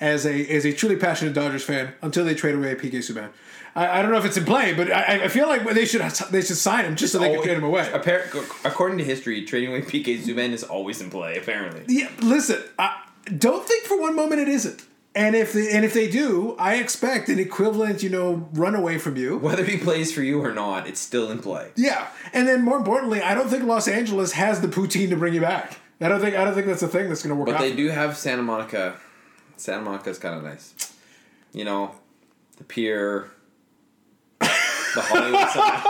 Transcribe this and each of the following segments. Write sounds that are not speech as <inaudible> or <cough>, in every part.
as a as a truly passionate Dodgers fan until they trade away PK Subban. I, I don't know if it's in play, but I, I feel like they should they should sign him just so they can trade him away. According to history, trading away PK Subban is always in play. Apparently, Yeah, listen, I don't think for one moment it isn't. And if they, and if they do, I expect an equivalent, you know, runaway from you. whether he plays for you or not, it's still in play. Yeah, and then more importantly, I don't think Los Angeles has the poutine to bring you back. I don't think I don't think that's a thing that's going to work But out. they do have Santa Monica. Santa Monica's kind of nice. You know, the pier, the Hollywood sign.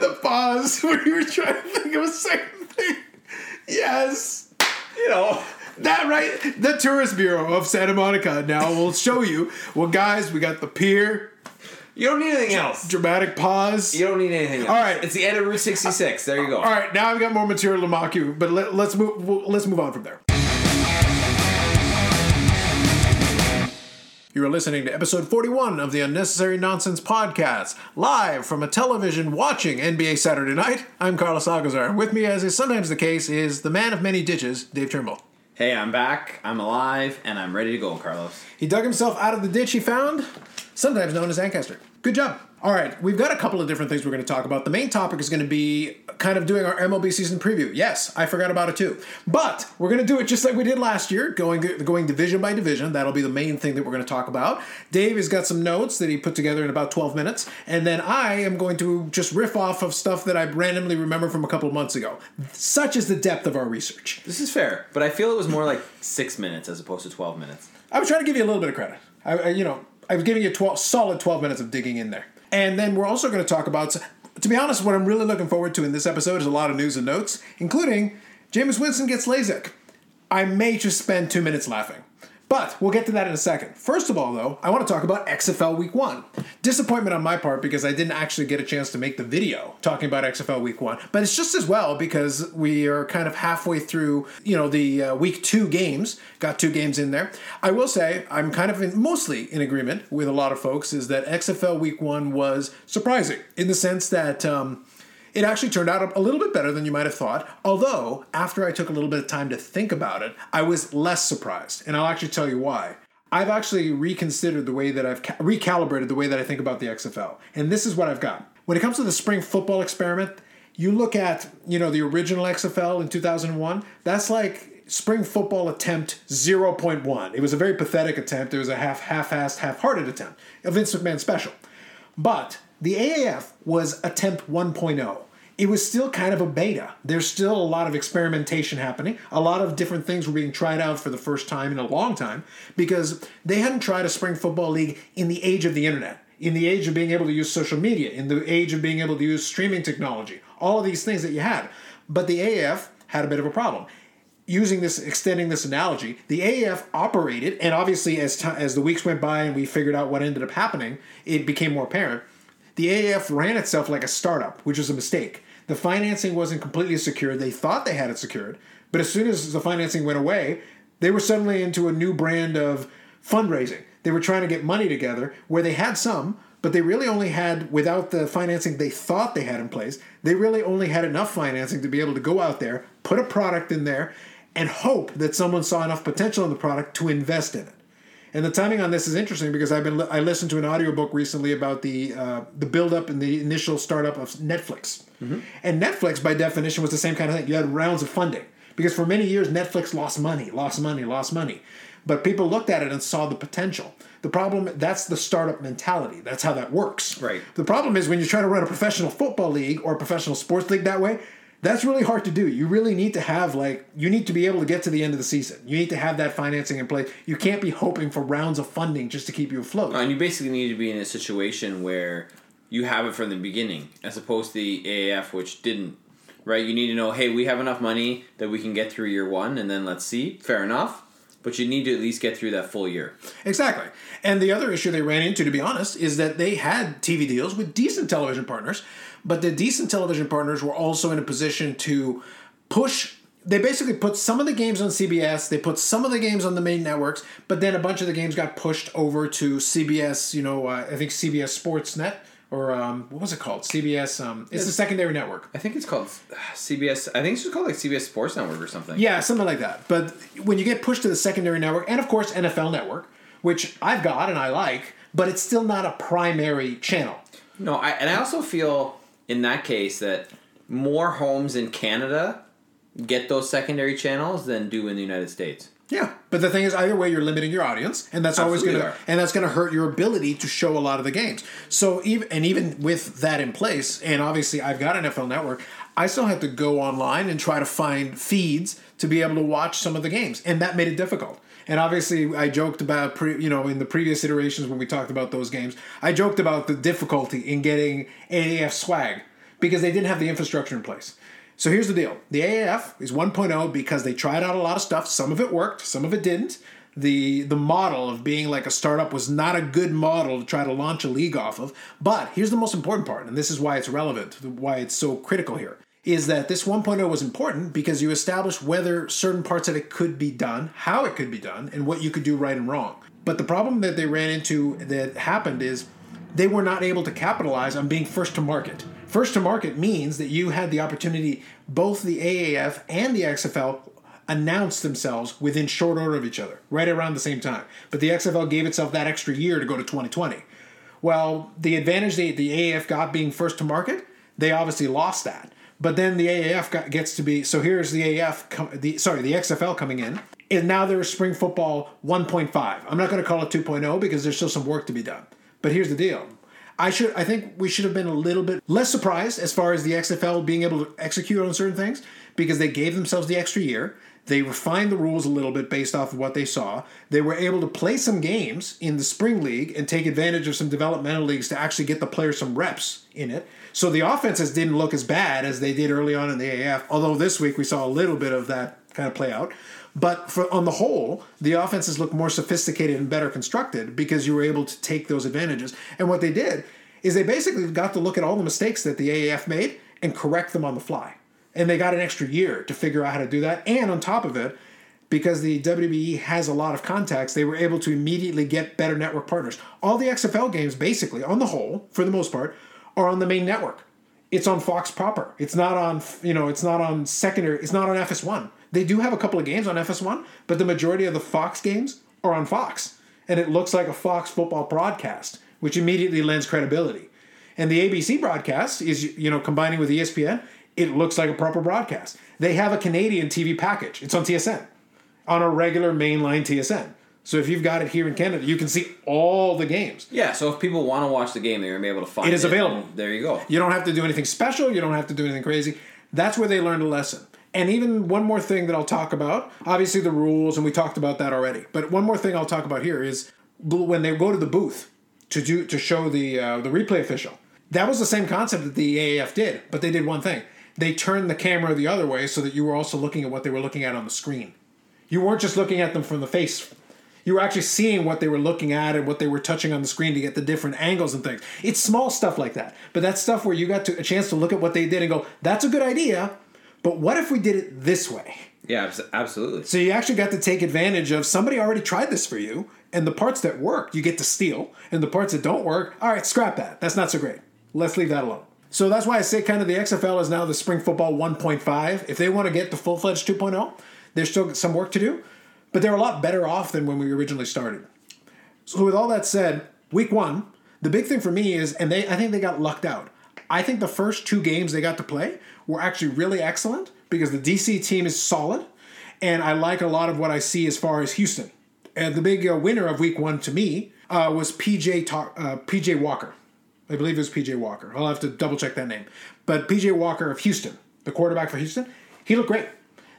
<laughs> the pause <laughs> where you were trying to think of a second thing. Yes. You know, That right, the tourist bureau of Santa Monica now will show you. Well, guys, we got the pier, you don't need anything else. dramatic pause. You don't need anything else. All right. It's the end of Route 66. There you go. All right, now I've got more material to mock you, but let, let's move. Let's move on from there. You are listening to episode 41 of the Unnecessary Nonsense Podcast, live from a television watching NBA Saturday night. I'm Carlos Alcazar. and With me, as is sometimes the case, is the man of many ditches, Dave Turnbull. Hey, I'm back. I'm alive, and I'm ready to go, Carlos. He dug himself out of the ditch he found, sometimes known as Ancaster. Good job. All right, we've got a couple of different things we're going to talk about. The main topic is going to be kind of doing our MLB season preview. Yes, I forgot about it too. But we're going to do it just like we did last year, going going division by division. That'll be the main thing that we're going to talk about. Dave has got some notes that he put together in about 12 minutes, and then I am going to just riff off of stuff that I randomly remember from a couple of months ago. Such is the depth of our research. This is fair, but I feel it was more like six minutes as opposed to 12 minutes. I was trying to give you a little bit of credit. I, I you know, I was giving you 12, solid 12 minutes of digging in there. And then we're also going to talk about, to be honest, what I'm really looking forward to in this episode is a lot of news and notes, including Jameis Winston gets LASIK. I may just spend two minutes laughing. But we'll get to that in a second. First of all, though, I want to talk about XFL Week 1. Disappointment on my part because I didn't actually get a chance to make the video talking about XFL Week 1. But it's just as well because we are kind of halfway through, you know, the uh, Week 2 games. Got two games in there. I will say I'm kind of in, mostly in agreement with a lot of folks is that XFL Week 1 was surprising in the sense that um, it actually turned out a little bit better than you might have thought. Although, after I took a little bit of time to think about it, I was less surprised. And I'll actually tell you why. I've actually reconsidered the way that I've ca- recalibrated the way that I think about the XFL. And this is what I've got. When it comes to the spring football experiment, you look at, you know, the original XFL in 2001, that's like spring football attempt 0.1. It was a very pathetic attempt. It was a half half-assed, half-hearted attempt. A Vince McMahon special. But the AAF was attempt 1.0. It was still kind of a beta. There's still a lot of experimentation happening. A lot of different things were being tried out for the first time in a long time because they hadn't tried a spring football league in the age of the internet, in the age of being able to use social media, in the age of being able to use streaming technology, all of these things that you had. But the AAF had a bit of a problem using this extending this analogy the aaf operated and obviously as ti as the weeks went by and we figured out what ended up happening it became more apparent the aaf ran itself like a startup which was a mistake. The financing wasn't completely secured. They thought they had it secured but as soon as the financing went away they were suddenly into a new brand of fundraising. They were trying to get money together where they had some but they really only had without the financing they thought they had in place they really only had enough financing to be able to go out there put a product in there and hope that someone saw enough potential in the product to invest in it and the timing on this is interesting because I've been I listened to an audiobook recently about the uh, the build up and the initial startup of Netflix. And Netflix by definition was the same kind of thing. You had rounds of funding because for many years Netflix lost money, lost money, lost money. But people looked at it and saw the potential. The problem that's the startup mentality. That's how that works. Right. The problem is when you try to run a professional football league or a professional sports league that way, that's really hard to do. You really need to have like you need to be able to get to the end of the season. You need to have that financing in place. You can't be hoping for rounds of funding just to keep you afloat. And you basically need to be in a situation where you have it from the beginning, as opposed to the AAF, which didn't. Right? You need to know, hey, we have enough money that we can get through year one, and then let's see. Fair enough. But you need to at least get through that full year. Exactly. And the other issue they ran into, to be honest, is that they had TV deals with decent television partners, but the decent television partners were also in a position to push. They basically put some of the games on CBS, they put some of the games on the main networks, but then a bunch of the games got pushed over to CBS, you know, uh, I think CBS Sportsnet or um, what was it called? CBS. Um, it's the secondary network. I think it's called <sighs> CBS. I think it's just called like CBS Sports Network or something. Yeah, something like that. But when you get pushed to the secondary network, and of course NFL Network, which I've got and I like, but it's still not a primary channel. No, I, and I also feel in that case that more homes in Canada get those secondary channels than do in the United States. Yeah, but the thing is, either way, you're limiting your audience, and that's always going to are. and that's going to hurt your ability to show a lot of the games. So even and even with that in place, and obviously I've got an NFL Network, I still have to go online and try to find feeds to be able to watch some of the games, and that made it difficult. And obviously, I joked about pre, you know in the previous iterations when we talked about those games, I joked about the difficulty in getting AAF swag because they didn't have the infrastructure in place. So here's the deal. The AAF is 1.0 because they tried out a lot of stuff. Some of it worked, some of it didn't. The the model of being like a startup was not a good model to try to launch a league off of. But here's the most important part, and this is why it's relevant, why it's so critical here, is that this 1.0 was important because you established whether certain parts of it could be done, how it could be done, and what you could do right and wrong. But the problem that they ran into that happened is they were not able to capitalize on being first to market. First to market means that you had the opportunity, both the AAF and the XFL announced themselves within short order of each other, right around the same time. But the XFL gave itself that extra year to go to 2020. Well, the advantage the, the AAF got being first to market, they obviously lost that. But then the AAF got, gets to be so here's the AAF, the sorry the XFL coming in, and now there's spring football 1.5. I'm not going to call it 2.0 because there's still some work to be done. But here's the deal. I should I think we should have been a little bit less surprised as far as the XFL being able to execute on certain things because they gave themselves the extra year. They refined the rules a little bit based off of what they saw. They were able to play some games in the spring league and take advantage of some developmental leagues to actually get the players some reps in it. So the offenses didn't look as bad as they did early on in the AAF, although this week we saw a little bit of that kind of play out. But for on the whole, the offenses look more sophisticated and better constructed because you were able to take those advantages. And what they did is they basically got to look at all the mistakes that the AAF made and correct them on the fly. And they got an extra year to figure out how to do that. And on top of it, because the WWE has a lot of contacts, they were able to immediately get better network partners. All the XFL games, basically, on the whole, for the most part, are on the main network. It's on Fox proper. It's not on, you know, it's not on secondary. It's not on FS1. They do have a couple of games on FS1, but the majority of the Fox games are on Fox, and it looks like a Fox football broadcast, which immediately lends credibility. And the ABC broadcast is, you know, combining with ESPN, it looks like a proper broadcast. They have a Canadian TV package. It's on TSN, on a regular mainline TSN. So if you've got it here in Canada, you can see all the games. Yeah, so if people want to watch the game, they're gonna be able to find it. It is available. There you go. You don't have to do anything special. You don't have to do anything crazy. That's where they learned a lesson. And even one more thing that I'll talk about, obviously the rules, and we talked about that already. But one more thing I'll talk about here is when they go to the booth to do to show the uh, the replay official. That was the same concept that the AAF did, but they did one thing. They turned the camera the other way so that you were also looking at what they were looking at on the screen. You weren't just looking at them from the face. You were actually seeing what they were looking at and what they were touching on the screen to get the different angles and things. It's small stuff like that, but that's stuff where you got to, a chance to look at what they did and go, "That's a good idea." But what if we did it this way? Yeah, absolutely. So you actually got to take advantage of somebody already tried this for you, and the parts that work you get to steal, and the parts that don't work, all right, scrap that. That's not so great. Let's leave that alone. So that's why I say kind of the XFL is now the spring football 1.5. If they want to get the full fledged 2.0, there's still some work to do, but they're a lot better off than when we originally started. So with all that said, week one, the big thing for me is, and they I think they got lucked out. I think the first two games they got to play were actually really excellent because the DC team is solid, and I like a lot of what I see as far as Houston. And the big uh, winner of week one to me uh, was PJ Ta- uh, PJ Walker. I believe it was PJ Walker. I'll have to double check that name. But PJ Walker of Houston, the quarterback for Houston, he looked great.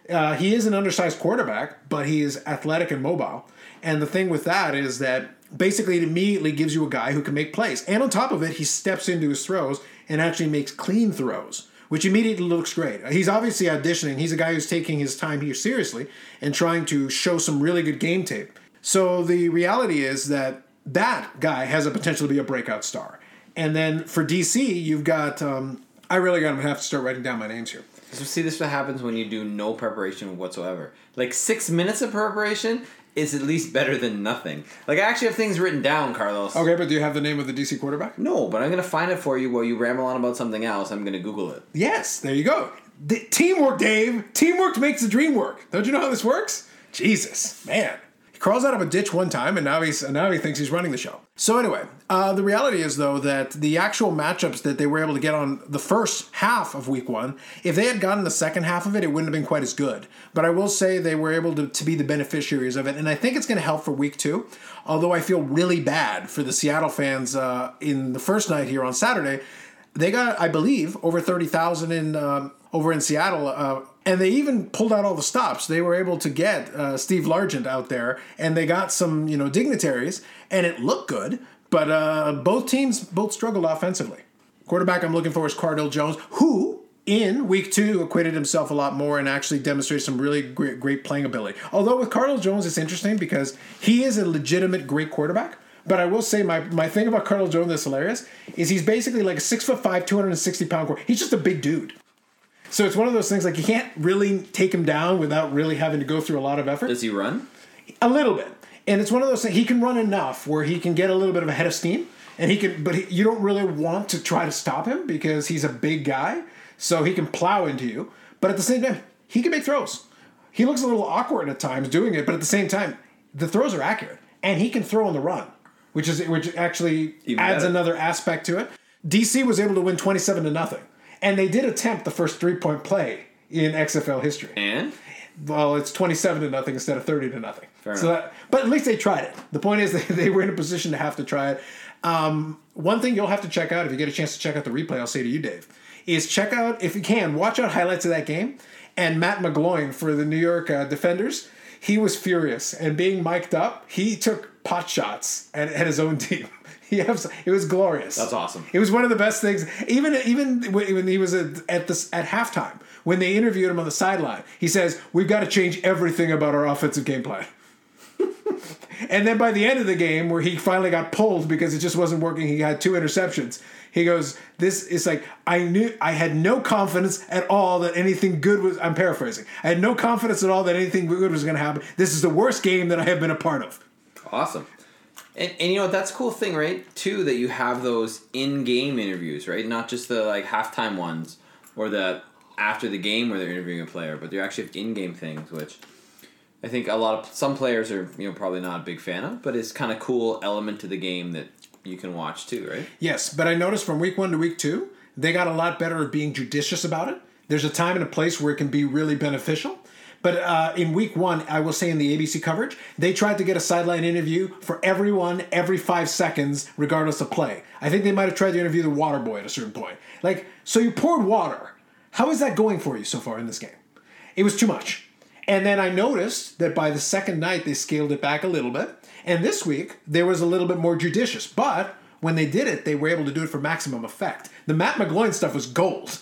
Uh, he is an undersized quarterback, but he is athletic and mobile. And the thing with that is that basically it immediately gives you a guy who can make plays. And on top of it, he steps into his throws and actually makes clean throws, which immediately looks great. He's obviously auditioning. He's a guy who's taking his time here seriously and trying to show some really good game tape. So the reality is that that guy has a potential to be a breakout star. And then for DC, you've got. Um, I really got to have to start writing down my names here. So see, this is what happens when you do no preparation whatsoever. Like six minutes of preparation, is at least better than nothing. Like I actually have things written down, Carlos. Okay, but do you have the name of the DC quarterback? No, but I'm gonna find it for you while you ramble on about something else. I'm gonna Google it. Yes, there you go. The, teamwork, Dave. Teamwork makes the dream work. Don't you know how this works? Jesus, man. He crawls out of a ditch one time, and now he's and now he thinks he's running the show. So anyway, uh, the reality is though that the actual matchups that they were able to get on the first half of Week One, if they had gotten the second half of it, it wouldn't have been quite as good. But I will say they were able to, to be the beneficiaries of it, and I think it's going to help for Week Two. Although I feel really bad for the Seattle fans uh, in the first night here on Saturday, they got I believe over thirty thousand in um, over in Seattle. Uh, and they even pulled out all the stops. They were able to get uh, Steve Largent out there, and they got some, you know, dignitaries, and it looked good. But uh, both teams both struggled offensively. Quarterback I'm looking for is Cardale Jones, who in week two acquitted himself a lot more and actually demonstrated some really great, great playing ability. Although with Cardale Jones, it's interesting because he is a legitimate great quarterback. But I will say my, my thing about Cardale Jones that's hilarious is he's basically like a six foot five, 260 pound quarterback. He's just a big dude. So it's one of those things like you can't really take him down without really having to go through a lot of effort. Does he run? A little bit, and it's one of those things he can run enough where he can get a little bit of a head of steam, and he can. But he, you don't really want to try to stop him because he's a big guy, so he can plow into you. But at the same time, he can make throws. He looks a little awkward at times doing it, but at the same time, the throws are accurate, and he can throw on the run, which is which actually Even adds better. another aspect to it. DC was able to win twenty seven to nothing, and they did attempt the first three point play in XFL history. And Well, it's twenty-seven to nothing instead of thirty to nothing. Fair so that, but at least they tried it. The point is, <laughs> they, they were in a position to have to try it. Um, one thing you'll have to check out if you get a chance to check out the replay, I'll say to you, Dave, is check out if you can watch out highlights of that game. And Matt McGloin for the New York uh, Defenders, he was furious and being mic'd up, he took pot shots at, at his own <laughs> team. <laughs> Has, it was glorious. That's awesome. It was one of the best things. Even even when he was at, at this at halftime, when they interviewed him on the sideline, he says, "We've got to change everything about our offensive game plan." <laughs> and then by the end of the game, where he finally got pulled because it just wasn't working, he had two interceptions. He goes, "This is like I knew I had no confidence at all that anything good was." I'm paraphrasing. I had no confidence at all that anything good was going to happen. This is the worst game that I have been a part of. Awesome. And, and you know that's cool thing, right? Too that you have those in-game interviews, right? Not just the like halftime ones or the after the game where they're interviewing a player, but they actually have in-game things, which I think a lot of some players are you know probably not a big fan of, but it's kind of cool element to the game that you can watch too, right? Yes, but I noticed from week one to week two, they got a lot better at being judicious about it. There's a time and a place where it can be really beneficial. But uh, in week one, I will say in the ABC coverage, they tried to get a sideline interview for everyone every five seconds, regardless of play. I think they might have tried to interview the water boy at a certain point. Like, so you poured water. How is that going for you so far in this game? It was too much. And then I noticed that by the second night, they scaled it back a little bit. And this week, there was a little bit more judicious. But when they did it, they were able to do it for maximum effect. The Matt McGloin stuff was gold.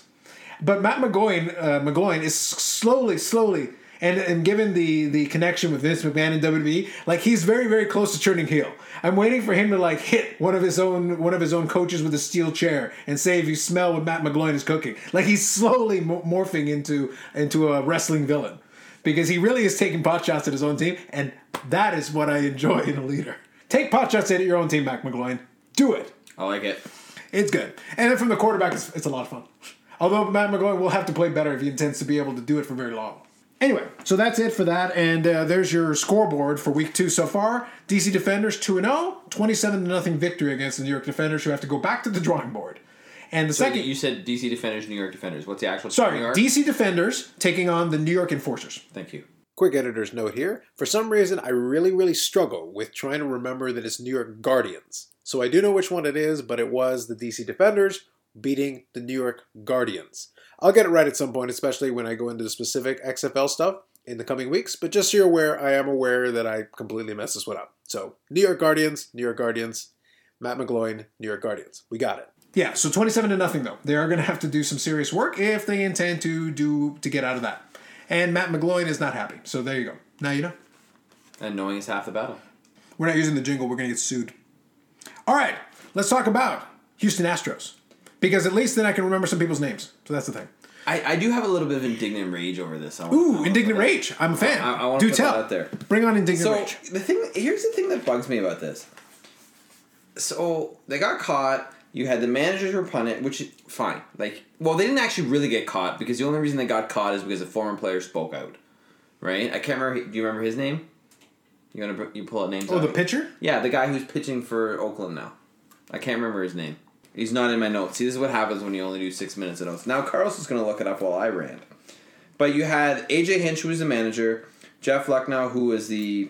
But Matt McGloin, uh, McGloin is slowly, slowly, and, and given the, the connection with Vince McMahon and WWE, like he's very, very close to turning heel. I'm waiting for him to like hit one of his own one of his own coaches with a steel chair and say, "If you smell what Matt McGloin is cooking," like he's slowly mo- morphing into into a wrestling villain because he really is taking pot shots at his own team, and that is what I enjoy in a leader. Take pot shots at your own team, Mac McGloin. Do it. I like it. It's good. And then from the quarterback, it's, it's a lot of fun. Although Matt McGloin will have to play better if he intends to be able to do it for very long. Anyway, so that's it for that. And uh, there's your scoreboard for week two so far. DC Defenders 2 0, 27 0 victory against the New York Defenders, who have to go back to the drawing board. And the So second. you said DC Defenders, New York Defenders. What's the actual? sorry, scoring arc? DC Defenders taking on the New York Enforcers. Thank you. Quick editor's note here. For some reason, I really, really struggle with trying to remember that it's New York Guardians. So I do know which one it is, but it was the DC Defenders beating the New York Guardians. I'll get it right at some point, especially when I go into the specific XFL stuff in the coming weeks. But just so you're aware, I am aware that I completely messed this one up. So New York Guardians, New York Guardians, Matt McGloin, New York Guardians. We got it. Yeah, so 27 to nothing though. They are going to have to do some serious work if they intend to do to get out of that. And Matt McGloin is not happy. So there you go. Now you know. And knowing is half the battle. We're not using the jingle. We're going to get sued. All right, let's talk about Houston Astros because at least then I can remember some people's names. So that's the thing. I, I do have a little bit of indignant rage over this. I want- Ooh, want indignant to rage. I'm a fan. I- I wanna Do put that tell. out there. Bring on indignant So rage. the thing here's the thing that bugs me about this. So they got caught. You had the managers were punished, which fine. Like, well, they didn't actually really get caught because the only reason they got caught is because a former player spoke out. Right? I can't remember. Do you remember his name? You gonna you pull out names? Oh, the pitcher? Yeah, the guy who's pitching for Oakland now. I can't remember his name. He's not in my notes. See, this is what happens when you only do six minutes of notes. Now Carlos is going to look it up while I rant. But you had AJ Hinch, who was the manager, Jeff Luhnow, who was the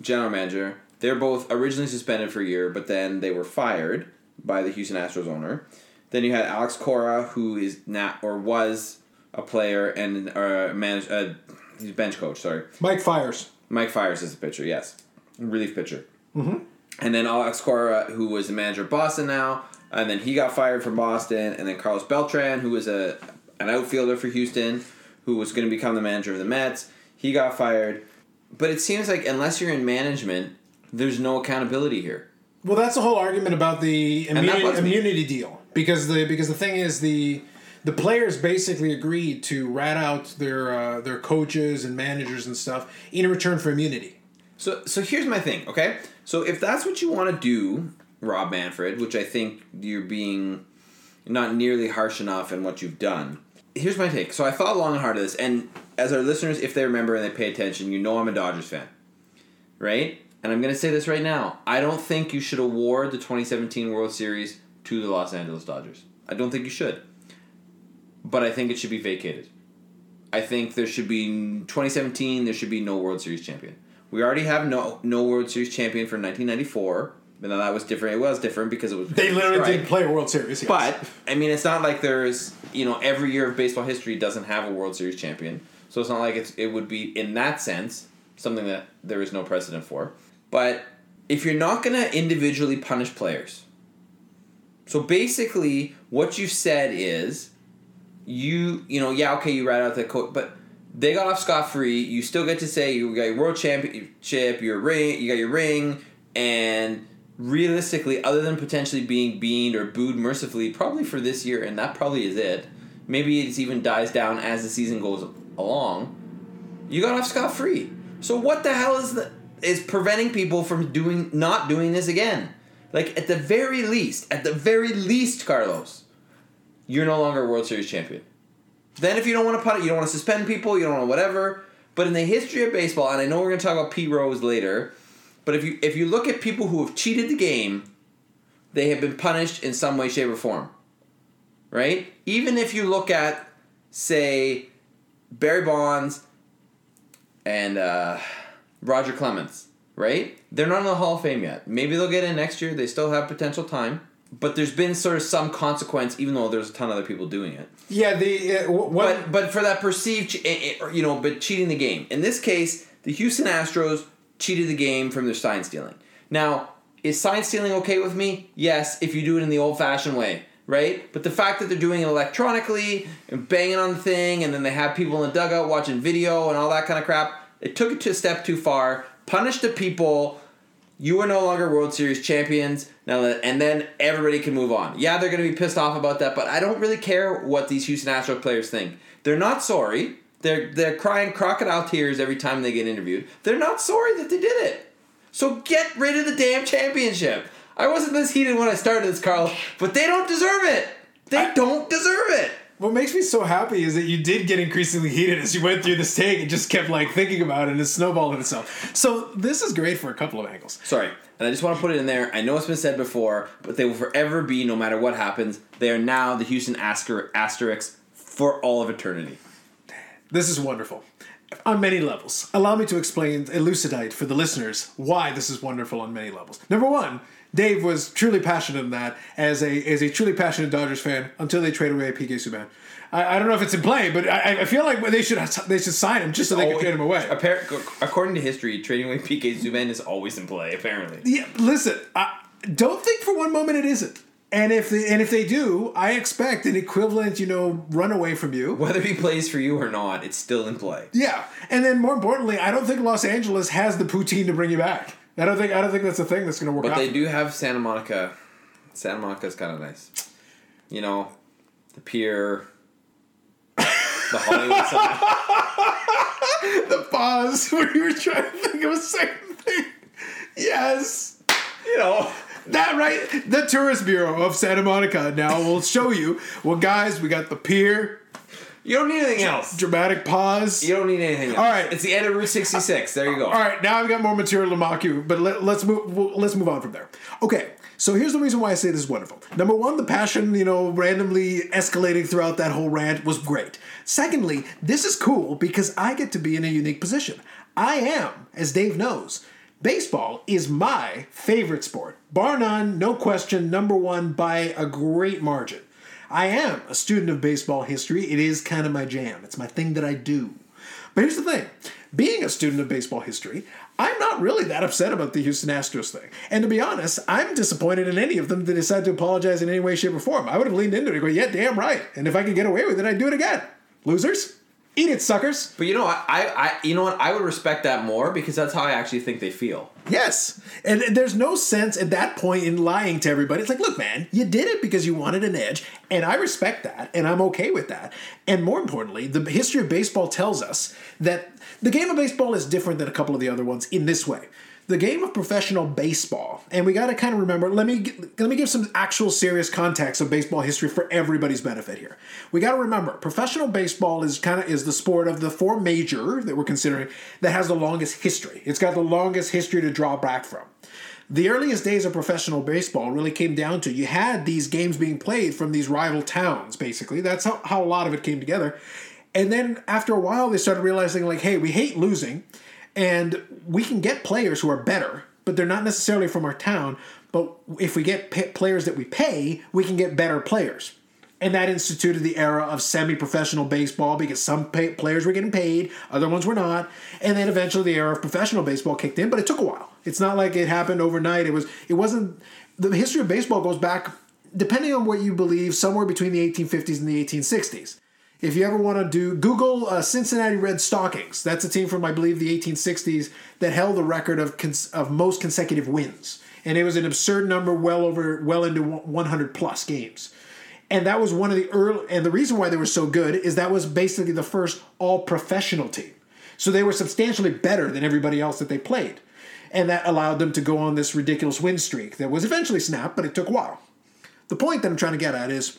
general manager. They're both originally suspended for a year, but then they were fired by the Houston Astros owner. Then you had Alex Cora, who is now or was a player and uh, manage. Uh, he's a bench coach. Sorry, Mike Fiers. Mike Fiers is a pitcher, yes. Relief pitcher. Mm-hmm. And then Alex Cora, who was the manager of Boston now, and then he got fired from Boston. And then Carlos Beltran, who was a an outfielder for Houston, who was going to become the manager of the Mets, he got fired. But it seems like unless you're in management, there's no accountability here. Well, that's the whole argument about the immunity, immunity deal because the because the thing is the the players basically agreed to rat out their uh, their coaches and managers and stuff in return for immunity. So so here's my thing, okay? So if that's what you want to do, Rob Manfred, which I think you're being not nearly harsh enough in what you've done. Here's my take. So I thought long and hard of this, and as our listeners, if they remember and they pay attention, you know I'm a Dodgers fan. Right? And I'm gonna say this right now. I don't think you should award the 2017 World Series to the Los Angeles Dodgers. I don't think you should. But I think it should be vacated. I think there should be 2017. There should be no World Series champion. We already have no no World Series champion for 1994. But now that was different. It was different because it was They literally strike. didn't play a World Series. yes. But I mean, it's not like there's you know every year of baseball history doesn't have a World Series champion. So it's not like it's it would be in that sense something that there is no precedent for. But if you're not going to individually punish players, so basically what you said is you you know yeah okay you write out the coach but they got off scot free. You still get to say you got your world championship, your ring, you got your ring, and realistically, other than potentially being beaned or booed mercifully, probably for this year, and that probably is it. Maybe it even dies down as the season goes along. You got off scot free. So what the hell is the, is preventing people from doing not doing this again? Like at the very least, at the very least, Carlos, you're no longer World Series champion. Then if you don't want to put it, you don't want to suspend people, you don't want to whatever. But in the history of baseball, and I know we're going to talk about Pete Rose later, but if you if you look at people who have cheated the game, they have been punished in some way, shape, or form. Right? Even if you look at, say, Barry Bonds and uh, Roger Clemens, right? They're not in the Hall of Fame yet. Maybe they'll get in next year. They still have potential time. But there's been sort of some consequence, even though there's a ton of other people doing it. yeah, the uh, But but for that perceived, eh, eh, you know, but cheating the game. In this case, the Houston Astros cheated the game from their sign stealing. Now, is sign stealing okay with me? Yes, if you do it in the old-fashioned way, right? But the fact that they're doing it electronically and banging on the thing, and then they have people in the dugout watching video and all that kind of crap, it took it to a step too far. Punish the people. You are no longer World Series champions. Now, and then everybody can move on. Yeah, they're going to be pissed off about that, but I don't really care what these Houston Astros players think. They're not sorry. They're they're crying crocodile tears every time they get interviewed. They're not sorry that they did it. So get rid of the damn championship. I wasn't this heated when I started this, Carl, but they don't deserve it. They don't deserve it. What makes me so happy is that you did get increasingly heated as you went through this take and just kept like thinking about it and it snowballed itself. So this is great for a couple of angles. Sorry, and I just want to put it in there. I know it's been said before, but they will forever be, no matter what happens, they are now the Houston Aster- Asterix for all of eternity. This is wonderful. On many levels. Allow me to explain, elucidate for the listeners why this is wonderful on many levels. Number one, Dave was truly passionate in that as a as a truly passionate Dodgers fan until they trade away PK Subban. I, I don't know if it's in play, but I, I feel like they should they should sign him just so they can oh, trade him away. According to history, trading away PK Subban is always in play. Apparently, Yeah, listen, I don't think for one moment it isn't. And if they, and if they do, I expect an equivalent, you know, runaway from you. whether he plays for you or not, it's still in play. Yeah, and then more importantly, I don't think Los Angeles has the poutine to bring you back. I don't think I don't think that's a thing that's going to work But out. they do have Santa Monica. Santa Monica's kind of nice. You know, the pier. the Hollywood sign. <laughs> the pause <laughs> where you were trying to think of a second thing. Yes. You know, That right, the tourist bureau of Santa Monica now will show you. Well, guys, we got the pier, you don't need anything else. dramatic pause. You don't need anything else. All right. It's the end of Route 66. There you go. All right, now I've got more material to mock you, but let, let's move. Let's move on from there. Okay, so here's the reason why I say this is wonderful. Number one, the passion, you know, randomly escalating throughout that whole rant was great. Secondly, this is cool because I get to be in a unique position. I am, as Dave knows, baseball is my favorite sport, bar none, no question, number one by a great margin. I am a student of baseball history. It is kind of my jam. It's my thing that I do. But here's the thing being a student of baseball history, I'm not really that upset about the Houston Astros thing. And to be honest, I'm disappointed in any of them that decide to apologize in any way, shape, or form. I would have leaned into it and go, yeah, damn right. And if I could get away with it, I'd do it again. Losers, eat it, suckers. But you know what? I, I, you know what? I would respect that more because that's how I actually think they feel. Yes. And there's no sense at that point in lying to everybody. It's like, look, man, you did it because you wanted an edge. And I respect that. And I'm okay with that. And more importantly, the history of baseball tells us that the game of baseball is different than a couple of the other ones in this way. The game of professional baseball, and we got to kind of remember. Let me let me give some actual serious context of baseball history for everybody's benefit here. We got to remember, professional baseball is kind of is the sport of the four major that we're considering that has the longest history. It's got the longest history to draw back from. The earliest days of professional baseball really came down to you had these games being played from these rival towns, basically. That's how, how a lot of it came together. And then after a while, they started realizing, like, hey, we hate losing, and we can get players who are better, but they're not necessarily from our town. But if we get p- players that we pay, we can get better players. And that instituted the era of semi-professional baseball because some pay- players were getting paid, other ones were not, and then eventually the era of professional baseball kicked in. But it took a while. It's not like it happened overnight. It was. It wasn't. The history of baseball goes back, depending on what you believe, somewhere between the 1850s and the 1860s. If you ever want to do Google uh, Cincinnati Red Stockings, that's a team from I believe the 1860s that held the record of cons- of most consecutive wins, and it was an absurd number, well over well into 100 plus games. And that was one of the early, and the reason why they were so good is that was basically the first all professional team. So they were substantially better than everybody else that they played. And that allowed them to go on this ridiculous win streak that was eventually snapped, but it took a while. The point that I'm trying to get at is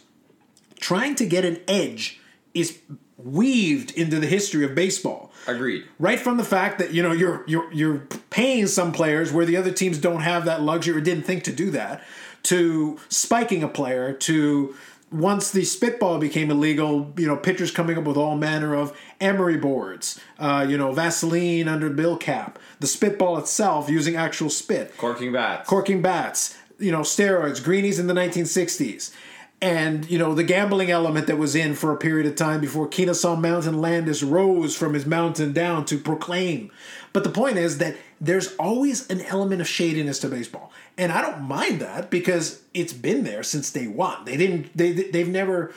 trying to get an edge is weaved into the history of baseball Agreed. right from the fact that you know you're you're you're paying some players where the other teams don't have that luxury or didn't think to do that to spiking a player to once the spitball became illegal you know pitchers coming up with all manner of emery boards uh, you know vaseline under bill cap the spitball itself using actual spit Corking bats. corking bats, you know, steroids, greenies in the 1960s. And, you know, the gambling element that was in for a period of time before Kennesaw Mountain Landis rose from his mountain down to proclaim. But the point is that there's always an element of shadiness to baseball. And I don't mind that because it's been there since day one. They didn't, they, they've never,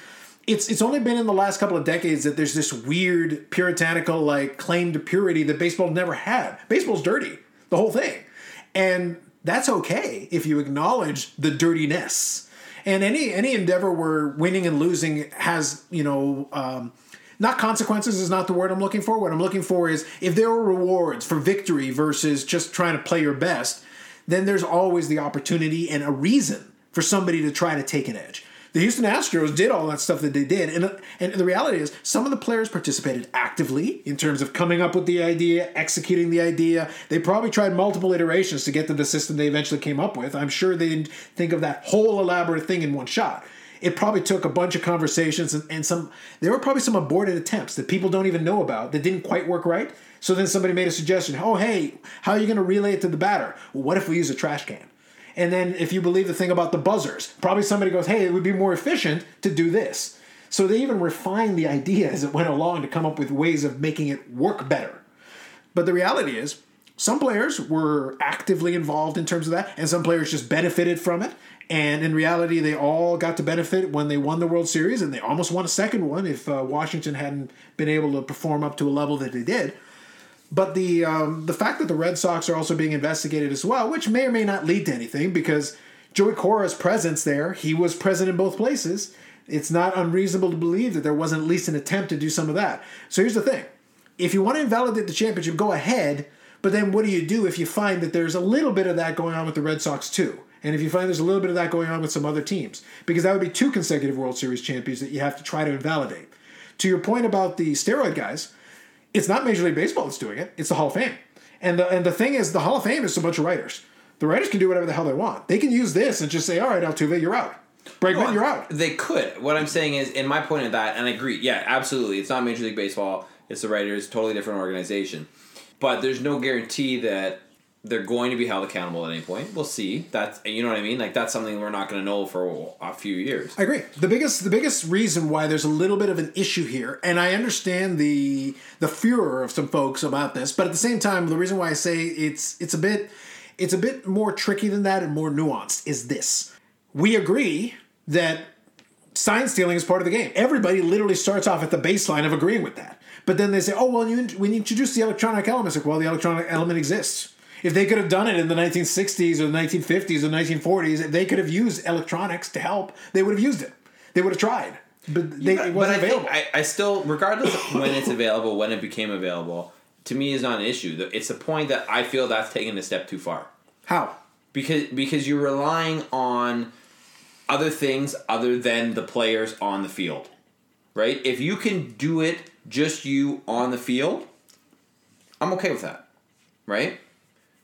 it's, it's only been in the last couple of decades that there's this weird puritanical, like, claim to purity that baseball never had. Baseball's dirty, the whole thing. And that's okay if you acknowledge the dirtiness. And any any endeavor where winning and losing has you know um, not consequences is not the word I'm looking for. What I'm looking for is if there are rewards for victory versus just trying to play your best, then there's always the opportunity and a reason for somebody to try to take an edge. The Houston Astros did all that stuff that they did, and and the reality is some of the players participated actively in terms of coming up with the idea, executing the idea. They probably tried multiple iterations to get to the system they eventually came up with. I'm sure they didn't think of that whole elaborate thing in one shot. It probably took a bunch of conversations and, and some. There were probably some aborted attempts that people don't even know about that didn't quite work right. So then somebody made a suggestion. Oh, hey, how are you going to relay it to the batter? Well, what if we use a trash can? And then if you believe the thing about the buzzers, probably somebody goes, hey, it would be more efficient to do this. So they even refined the idea as it went along to come up with ways of making it work better. But the reality is, some players were actively involved in terms of that, and some players just benefited from it. And in reality, they all got to benefit when they won the World Series, and they almost won a second one if uh, Washington hadn't been able to perform up to a level that they did. But the um, the fact that the Red Sox are also being investigated as well, which may or may not lead to anything, because Joey Cora's presence there, he was present in both places, It's not unreasonable to believe that there wasn't at least an attempt to do some of that. So here's the thing if you want to invalidate the championship, go ahead. But then what do you do if you find that there's a little bit of that going on with the Red Sox too? And if you find there's a little bit of that going on with some other teams, because that would be two consecutive World Series champions that you have to try to invalidate. To your point about the steroid guys, it's not Major League Baseball that's doing it; it's the Hall of Fame. And the and the thing is, the Hall of Fame is a bunch of writers. The writers can do whatever the hell they want. They can use this and just say, "All right, Altuve, you're out. Bregman, you're out." They could. What I'm saying is, in my point of that, and I agree. Yeah, absolutely. It's not Major League Baseball. It's the writers. Totally different organization. But there's no guarantee that they're going to be held accountable at any point. We'll see. That's you know what I mean. Like that's something we're not going to know for a few years. I agree. The biggest the biggest reason why there's a little bit of an issue here, and I understand the the furor of some folks about this, but at the same time, the reason why I say it's it's a bit it's a bit more tricky than that and more nuanced is this. We agree that sign stealing is part of the game. Everybody literally starts off at the baseline of agreeing with that. But then they say, "Oh, well, you when you introduce the electronic element, it's like, well, the electronic element exists." If they could have done it in the 1960s or the 1950s or 1940s, if they could have used electronics to help, they would have used it. They would have tried. But they, Yeah, it wasn't I, think available. I, I still, regardless of when it's <coughs> available, when it became available, to me is not an issue. It's the point that I feel that's taken a step too far How? because because you're relying on other things other than the players on the field, right? If you can do it just you on the field, I'm okay with that, right?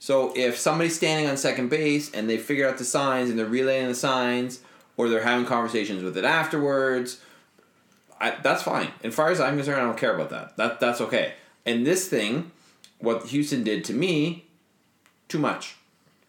So if somebody's standing on second base and they figure out the signs and they're relaying the signs, or they're having conversations with it afterwards, I, that's fine. As far as I'm concerned, I don't care about that. That that's okay. And this thing, what Houston did to me, too much.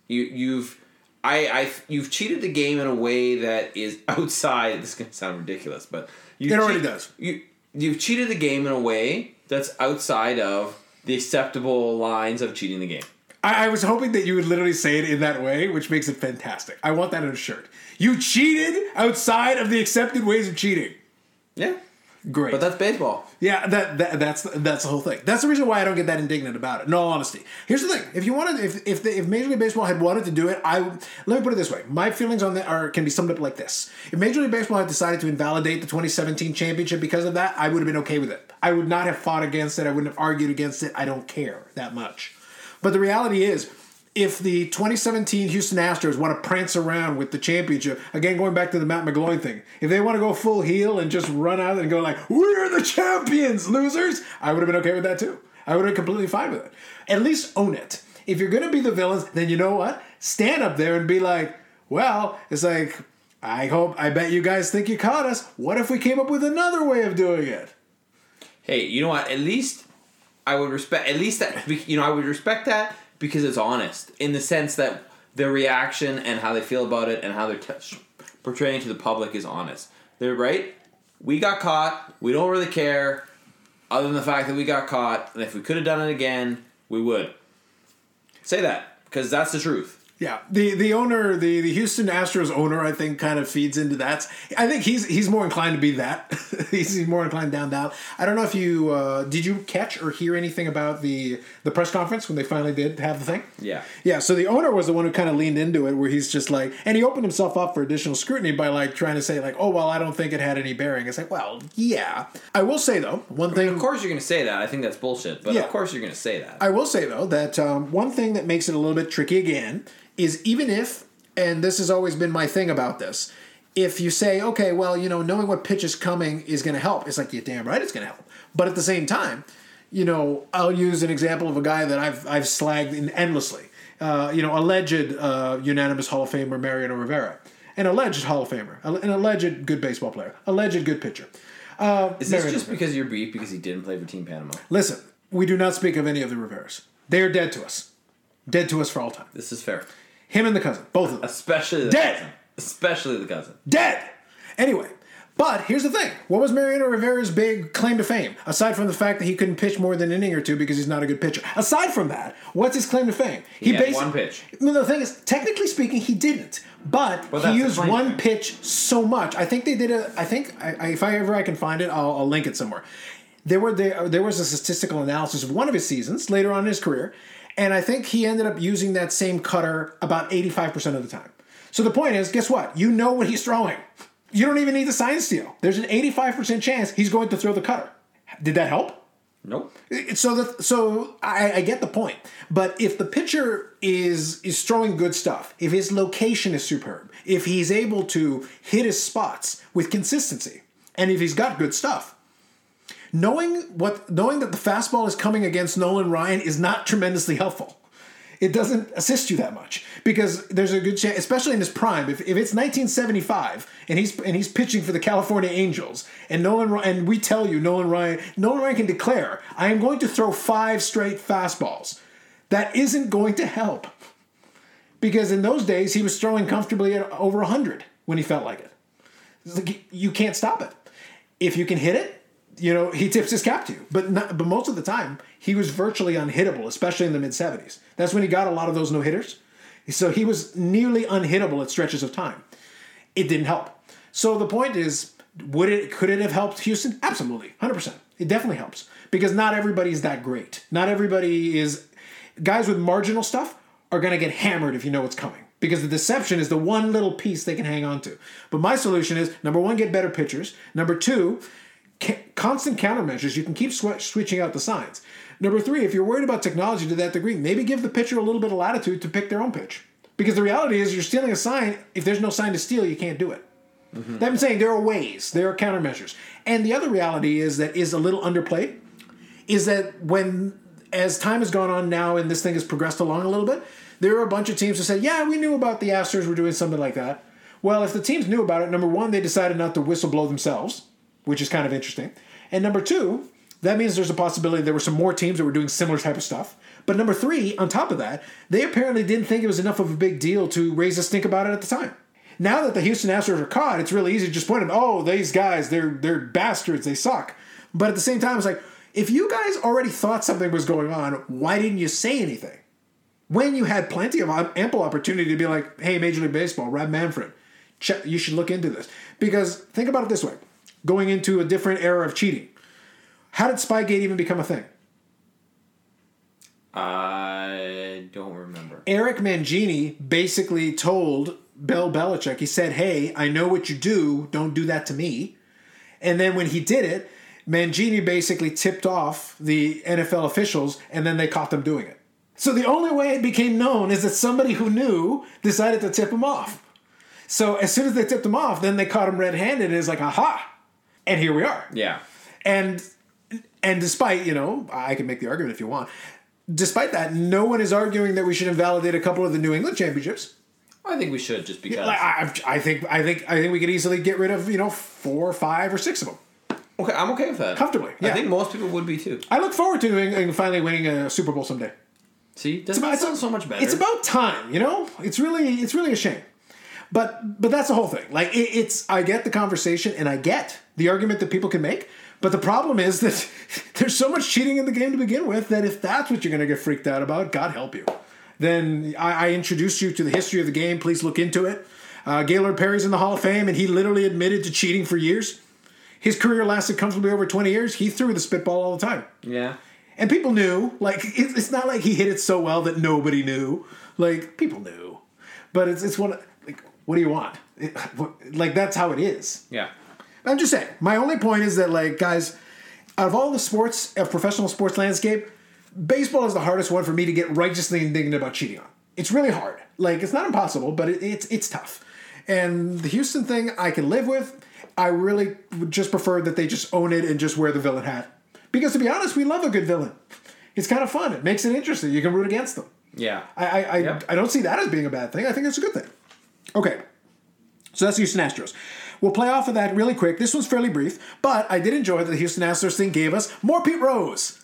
You you've I I you've cheated the game in a way that is <laughs> outside. This is gonna sound ridiculous, but you It already does. You you've cheated the game in a way that's outside of the acceptable lines of cheating the game. I, I was hoping that you would literally say it in that way, which makes it fantastic. I want that in a shirt. You cheated outside of the accepted ways of cheating. Yeah, Great. but that's baseball. Yeah, that, that that's that's the whole thing. That's the reason why I don't get that indignant about it. In all honesty, here's the thing: if you wanted, if if, the, if Major League Baseball had wanted to do it, I let me put it this way: my feelings on that are can be summed up like this: If Major League Baseball had decided to invalidate the 2017 championship because of that, I would have been okay with it. I would not have fought against it. I wouldn't have argued against it. I don't care that much. But the reality is. If the 2017 Houston Astros want to prance around with the championship, again going back to the Matt McGloin thing, if they want to go full heel and just run out and go like, "We're the champions, losers," I would have been okay with that too. I would have been completely fine with it. At least own it. If you're gonna be the villains, then you know what? Stand up there and be like, "Well, it's like." I hope, I bet you guys think you caught us. What if we came up with another way of doing it? Hey, you know what? At least I would respect. At least that you know I would respect that because it's honest in the sense that their reaction and how they feel about it and how they're t- portraying to the public is honest. They're right. We got caught. We don't really care, other than the fact that we got caught. And if we could have done it again, we would. Say that because that's the truth. Yeah, the the owner, the the Houston Astros owner, I think, kind of feeds into that. I think he's he's more inclined to be that. <laughs> he's, he's more inclined down that. I don't know if you uh, did you catch or hear anything about the the press conference when they finally did have the thing. Yeah. Yeah, so the owner was the one who kind of leaned into it, where he's just like, and he opened himself up for additional scrutiny by like trying to say like, oh well, I don't think it had any bearing. It's like, well, yeah. I will say though, one thing. Of course you're going to say that. I think that's bullshit. But Yeah. of course you're going to say that. I will say though that um, one thing that makes it a little bit tricky again is even if, and this has always been my thing about this, if you say, okay, well, you know, knowing what pitch is coming is going to help, it's like, you're damn right it's going to help. But at the same time, you know, I'll use an example of a guy that I've I've slagged in endlessly. Uh, you know, alleged uh, unanimous Hall of Famer Mariano Rivera, an alleged Hall of Famer, an alleged good baseball player, alleged good pitcher. Uh, Is this Mariano just Rivera. because you're beef because he didn't play for Team Panama? Listen, we do not speak of any of the Riveras. They are dead to us. Dead to us for all time. This is fair. Him and the cousin, both of them. Especially the cousin. Dead. cousin. Especially the cousin. Dead! Anyway, but here's the thing. What was Mariano Rivera's big claim to fame? Aside from the fact that he couldn't pitch more than an inning or two because he's not a good pitcher. Aside from that, what's his claim to fame? He, had one pitch. No, the thing is, technically speaking, he didn't. But Well, he used one pitch so much. I think they did a. I think I, I, if I ever I can find it, I'll, I'll link it somewhere. There were there, there was a statistical analysis of one of his seasons later on in his career, and I think he ended up using that same cutter about eighty five percent of the time. So the point is, guess what? You know what he's throwing. You don't even need the sign steal. There's an 85% chance he's going to throw the cutter. Did that help? Nope. So the so I, I get the point, but if the pitcher is is throwing good stuff, if his location is superb, if he's able to hit his spots with consistency, and if he's got good stuff, knowing what knowing that the fastball is coming against Nolan Ryan is not tremendously helpful. It doesn't assist you that much because there's a good chance, especially in his prime. If, if it's 1975 and he's and he's pitching for the California Angels, and Nolan and we tell you Nolan Ryan Nolan Ryan can declare, "I am going to throw five straight fastballs." That isn't going to help because in those days he was throwing comfortably at over 100 when he felt like it. Like you can't stop it. If you can hit it, you know he tips his cap to you. But not, but most of the time he was virtually unhittable, especially in the mid 70s. That's when he got a lot of those no hitters. So he was nearly unhittable at stretches of time. It didn't help. So the point is, would it could it have helped Houston? Absolutely, hundred percent. It definitely helps because not everybody's that great. Not everybody is. Guys with marginal stuff are going to get hammered if you know what's coming because the deception is the one little piece they can hang on to. But my solution is number one, get better pitchers. Number two, ca- constant countermeasures. You can keep sw- switching out the signs. Number three, if you're worried about technology to that degree, maybe give the pitcher a little bit of latitude to pick their own pitch. Because the reality is, you're stealing a sign. If there's no sign to steal, you can't do it. Mm-hmm. I'm saying there are ways, there are countermeasures. And the other reality is that is a little underplayed is that when as time has gone on now and this thing has progressed along a little bit, there are a bunch of teams that said, "Yeah, we knew about the Astros were doing something like that." Well, if the teams knew about it, number one, they decided not to whistleblow themselves, which is kind of interesting, and number two, that means there's a possibility there were some more teams that were doing similar type of stuff. But number three, on top of that, they apparently didn't think it was enough of a big deal to raise a stink about it at the time. Now that the Houston Astros are caught, it's really easy to just point them, oh, these guys, they're they're bastards, they suck. But at the same time, it's like, if you guys already thought something was going on, why didn't you say anything? When you had plenty of ample opportunity to be like, hey, Major League Baseball, Rob Manfred, you should look into this. Because think about it this way going into a different era of cheating, how did Spygate even become a thing? I don't remember. Eric Mangini basically told Bill Belichick, he said, Hey, I know what you do. Don't do that to me. And then when he did it, Mangini basically tipped off the NFL officials and then they caught them doing it. So the only way it became known is that somebody who knew decided to tip him off. So as soon as they tipped him off, then they caught him red handed and it's like, aha. And here we are. Yeah. And and despite, you know, I can make the argument if you want. Despite that, no one is arguing that we should invalidate a couple of the New England championships. I think we should just because. Like, I, I think I think I think we could easily get rid of you know four, or five, or six of them okay, I'm okay with that. comfortably. Yeah. I think most people would be too. I look forward to finally winning a Super Bowl someday. See, doesn't about- that sound so much better? It's about time, you know. It's really it's really a shame, but but that's the whole thing. Like it, it's I get the conversation and I get the argument that people can make, but the problem is that <laughs> there's so much cheating in the game to begin with that if that's what you're going to get freaked out about, God help you. Then I, I introduced you to the history of the game. Please look into it. Uh, Gaylord Perry's in the Hall of Fame, and he literally admitted to cheating for years. His career lasted comfortably over 20 years. He threw the spitball all the time. yeah. And people knew. Like it, it's not like he hit it so well that nobody knew. Like people knew, but it's it's one. Like what do you want? It, like that's how it is. Yeah. I'm just saying. My only point is that like guys, out of all the sports of professional sports landscape, baseball is the hardest one for me to get righteously indignant about cheating on. It's really hard. Like it's not impossible, but it, it's it's tough. And the Houston thing I can live with. I really would just prefer that they just own it and just wear the villain hat. Because to be honest, we love a good villain. It's kind of fun. It makes it interesting. You can root against them. Yeah. I I, I, Yep. I don't see that as being a bad thing. I think it's a good thing. Okay. So that's the Houston Astros. We'll play off of that really quick. This one's fairly brief, but I did enjoy that the Houston Astros thing gave us more Pete Rose.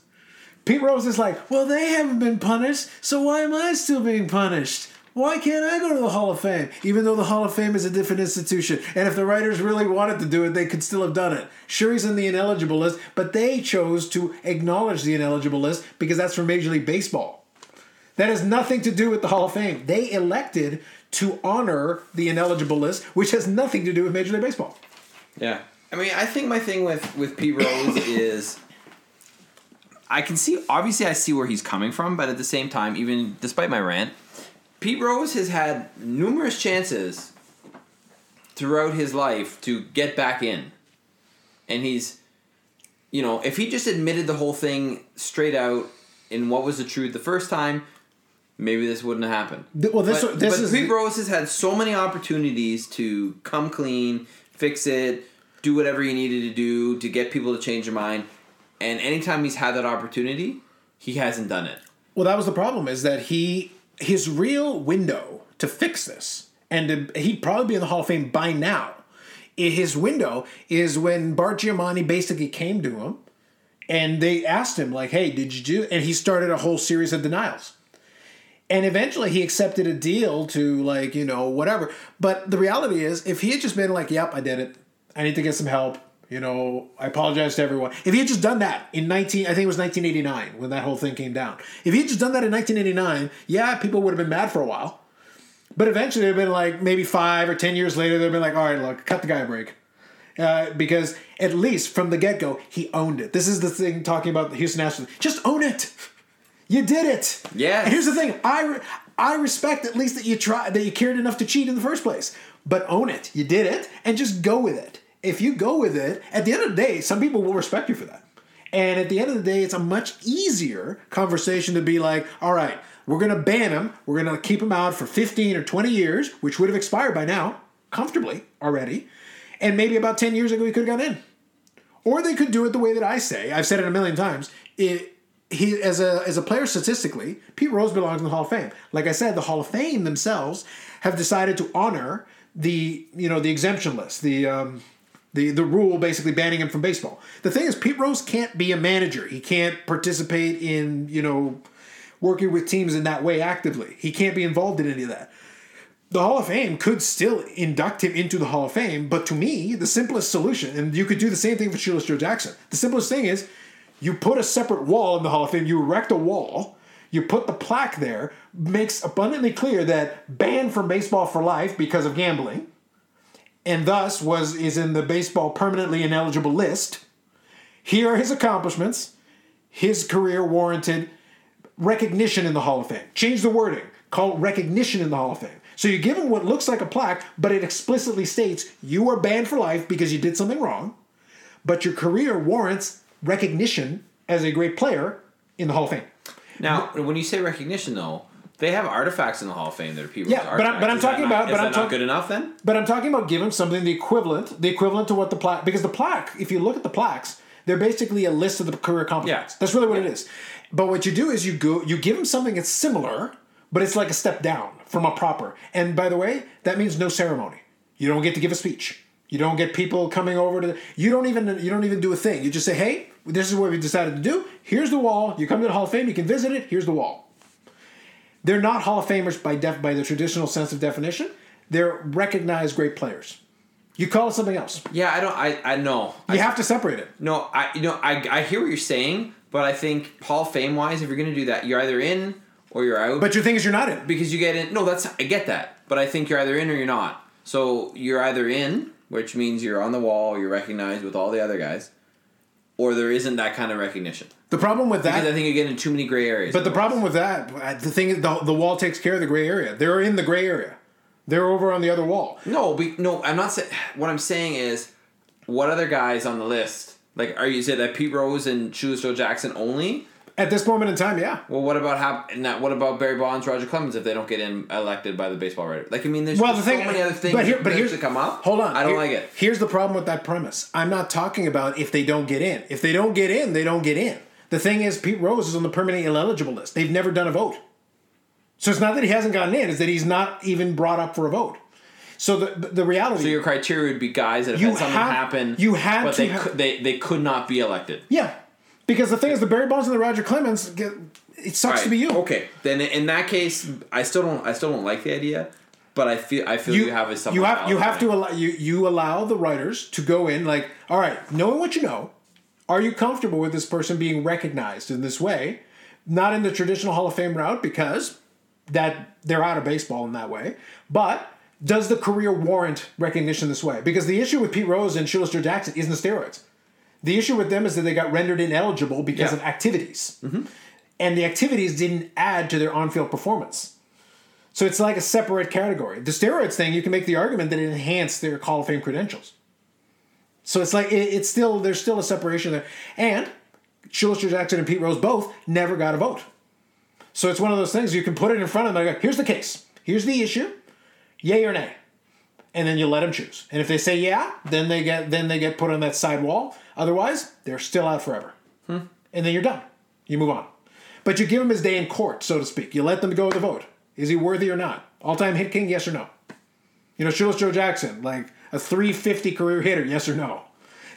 Pete Rose is like, well, they haven't been punished, so why am I still being punished? Why can't I go to the Hall of Fame? Even though the Hall of Fame is a different institution. And if the writers really wanted to do it, they could still have done it. Sure, he's in the ineligible list, but they chose to acknowledge the ineligible list because that's for Major League Baseball. That has nothing to do with the Hall of Fame. They elected to honor the ineligible list, which has nothing to do with Major League Baseball. Yeah. I mean, I think my thing with with Pete <coughs> Rose is I can see obviously I see where he's coming from, but at the same time, even despite my rant, Pete Rose has had numerous chances throughout his life to get back in, and he's, you know, if he just admitted the whole thing straight out in what was the truth the first time, maybe this wouldn't have happened. Well, this- but, this but is Pete Rose has had so many opportunities to come clean, fix it, do whatever he needed to do to get people to change their mind, and anytime he's had that opportunity, he hasn't done it. Well, that was the problem. Is that he his real window to fix this, and to, he'd probably be in the Hall of Fame by now. His window is when Bart Giamatti basically came to him, and they asked him like, "Hey, did you do?" And he started a whole series of denials. And eventually he accepted a deal to like, you know, whatever. But the reality is if he had just been like, "Yep, I did it. I need to get some help." You know, I apologize to everyone. If he had just done that in 19, I think it was 1989 when that whole thing came down. If he had just done that in 1989, yeah, people would have been mad for a while. But eventually, they've been like maybe five or ten years later, they've been like, all right, look, cut the guy a break. Uh, because at least from the get go, he owned it. This is the thing talking about the Houston Astros. Just own it. <laughs> You did it. Yeah. Here's the thing: I re- I respect at least that you tried, that you cared enough to cheat in the first place. But own it. You did it, and just go with it. If you go with it, at the end of the day, some people will respect you for that. And at the end of the day, it's a much easier conversation to be like, all right, we're going to ban him. We're going to keep him out for 15 or 20 years, which would have expired by now, comfortably already. And maybe about 10 years ago, he could have gone in. Or they could do it the way that I say. I've said it a million times. It, he as a as a player statistically, Pete Rose belongs in the Hall of Fame. Like I said, the Hall of Fame themselves have decided to honor the you know the exemption list, the um, the the rule basically banning him from baseball. The thing is, Pete Rose can't be a manager. He can't participate in you know working with teams in that way actively. He can't be involved in any of that the Hall of Fame could still induct him into the Hall of Fame, but to me, the simplest solution, and you could do the same thing for Shoeless Joe Jackson. The simplest thing is you put a separate wall in the Hall of Fame, you erect a wall, you put the plaque there, makes abundantly clear that banned from baseball for life because of gambling, and thus was is in the baseball permanently ineligible list. Here are his accomplishments. His career warranted recognition in the Hall of Fame. Change the wording. Call it recognition in the Hall of Fame. So you give him what looks like a plaque, but it explicitly states you are banned for life because you did something wrong, but your career warrants recognition as a great player in the Hall of Fame. Now, when you say recognition, though, they have artifacts in the Hall of Fame that are people. Yeah, but I'm- but I'm talking about- Is but that I'm not good enough then? But I'm talking about giving something the equivalent, the equivalent to what the plaque, because the plaque, if you look at the plaques, they're basically a list of the career accomplishments. Yeah. That's really what it is. But what you do is you go, you give them something that's similar, but it's like a step down from a proper. And by the way, that means no ceremony. You don't get to give a speech. You don't get people coming over to. The, you don't even you don't even do a thing. You just say, "Hey, this is what we decided to do. Here's the wall. You come to the Hall of Fame. You can visit it. Here's the wall." They're not Hall of Famers by def, by the traditional sense of definition. They're recognized great players. You call it something else. Yeah, I don't. I I know. You I, have to separate it. no, I you know I I hear what you're saying, but I think Hall of Fame wise, if you're going to do that, you're either in or you're out. But your thing is, you're not in. because you get in. No, that's I get that, but I think you're either in or you're not. So you're either in, which means you're on the wall, you're recognized with all the other guys, or there isn't that kind of recognition. The problem with Because I think you get in too many gray areas. but the problem with that, uh, the thing is, the, the wall takes care of the gray area. They're in the gray area. They're over on the other wall. no, be, no, I'm not saying. What I'm saying is, what other guys on the list? Like, are you it that Pete Rose and Shoeless Joe Jackson only? At this moment in time, yeah. Well, what about how? Not what about Barry Bonds, Roger Clemens if they don't get in elected by the baseball writer? Like, I mean, there's, Well, the thing, so many other things but here, that but here's to come up. Hold on, I don't Here- like it. Here's the problem with that premise. I'm not talking about if they don't get in. If they don't get in, they don't get in. The thing is, Pete Rose is on the permanently ineligible list. They've never done a vote. So it's not that he hasn't gotten in; it's that he's not even brought up for a vote. So the the, reality, So your criteria would be guys that have You had something have- happen. you had but they have- could, they they could not be elected. yeah, because the thing is, the Barry Bonds and the Roger Clemens, get, it sucks to be you. Okay, then in that case, I still don't I still don't like the idea, but I feel I feel you, have a you have you have to allow you you allow the writers to go in like all right knowing what you know are you comfortable with this person being recognized in this way? Not in the traditional hall of fame route because that they're out of baseball in that way but does the career warrant recognition this way? Because the issue with pete rose and Shoeless jackson isn't the steroids the issue with them is that they got rendered ineligible because Yeah. of activities mm-hmm. and the activities didn't add to their on-field performance So it's like a separate category. The steroids thing, you can make the argument that it enhanced their Hall of Fame credentials. So it's like it, it's still there's still a separation there. And Shoeless Jackson and Pete Rose both never got a vote. So it's one of those things you can put it in front of them. Like, here's the case. Here's the issue. Yay or nay. And then you let them choose. And if they say yeah, then they get then they get put on that side wall. Otherwise, they're still out forever. Hmm. And then you're done. You move on. But you give him his day in court, so to speak. You let them go with the vote. Is he worthy or not? All time hit king, yes or no? You know, Shoeless Joe Jackson, like a 350 career hitter, yes or no?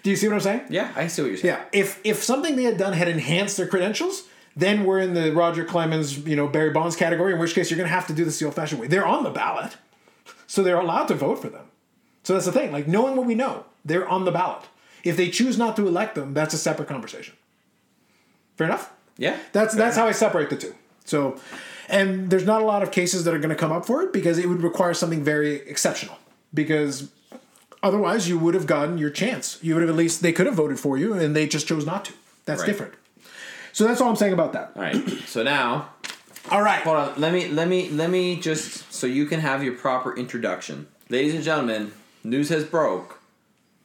Do you see what I'm saying? Yeah, I see what you're saying. Yeah. If if something they had done had enhanced their credentials, then we're in the Roger Clemens, you know, Barry Bonds category, in which case you're gonna have to do this the old fashioned way. They're on the ballot. So they're allowed to vote for them. So that's the thing. Like knowing what we know, they're on the ballot. If they choose not to elect them, that's a separate conversation. Fair enough? Yeah. That's that's how I separate the two. So, and there's not a lot of cases that are going to come up for it because it would require something very exceptional. Because otherwise, you would have gotten your chance. You would have at least they could have voted for you, and they just chose not to. That's Right. different. So that's all I'm saying about that. All right. So now, All right. hold on. Let me let me let me just so you can have your proper introduction, ladies and gentlemen. News has broke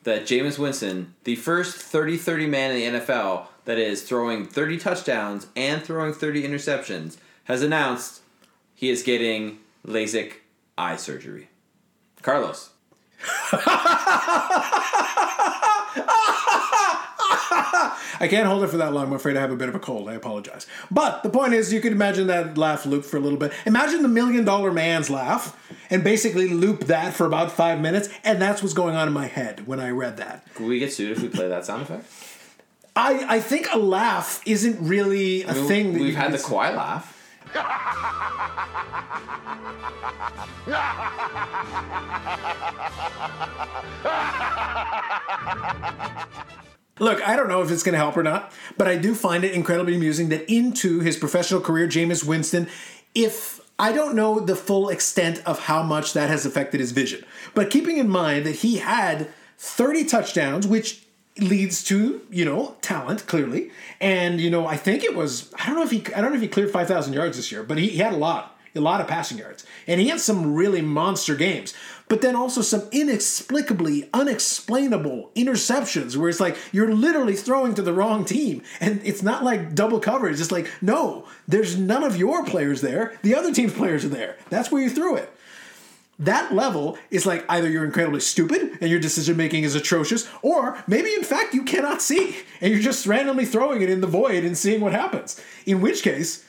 that Jameis Winston, the first 30-30 man in the NFL that is throwing 30 touchdowns and throwing 30 interceptions, has announced he is getting LASIK eye surgery. Carlos. <laughs> <laughs> I can't hold it for that long. I'm afraid I have a bit of a cold. I apologize. But the point is, you could imagine that laugh loop for a little bit. Imagine the million dollar man's laugh and basically loop that for about five minutes. And that's what's going on in my head when I read that. Could we get sued if we play that sound effect? I, I think a laugh isn't really a We- thing that We've you had can the s- Kawhi laugh. <laughs> Look, I don't know if it's going to help or not, but I do find it incredibly amusing that into his professional career, Jameis Winston, if I don't know the full extent of how much that has affected his vision, but keeping in mind that he had 30 touchdowns, which leads to you know talent clearly, and you know I think it was I don't know if he I don't know if he cleared 5,000 yards this year, but he, he had a lot. A lot of passing yards. And he had some really monster games. But then also some inexplicably unexplainable interceptions where it's like you're literally throwing to the wrong team. And it's not like double coverage. It's like, no, there's none of your players there. The other team's players are there. That's where you threw it. That level is like either you're incredibly stupid and your decision making is atrocious, or maybe in fact you cannot see and you're just randomly throwing it in the void and seeing what happens. In which case,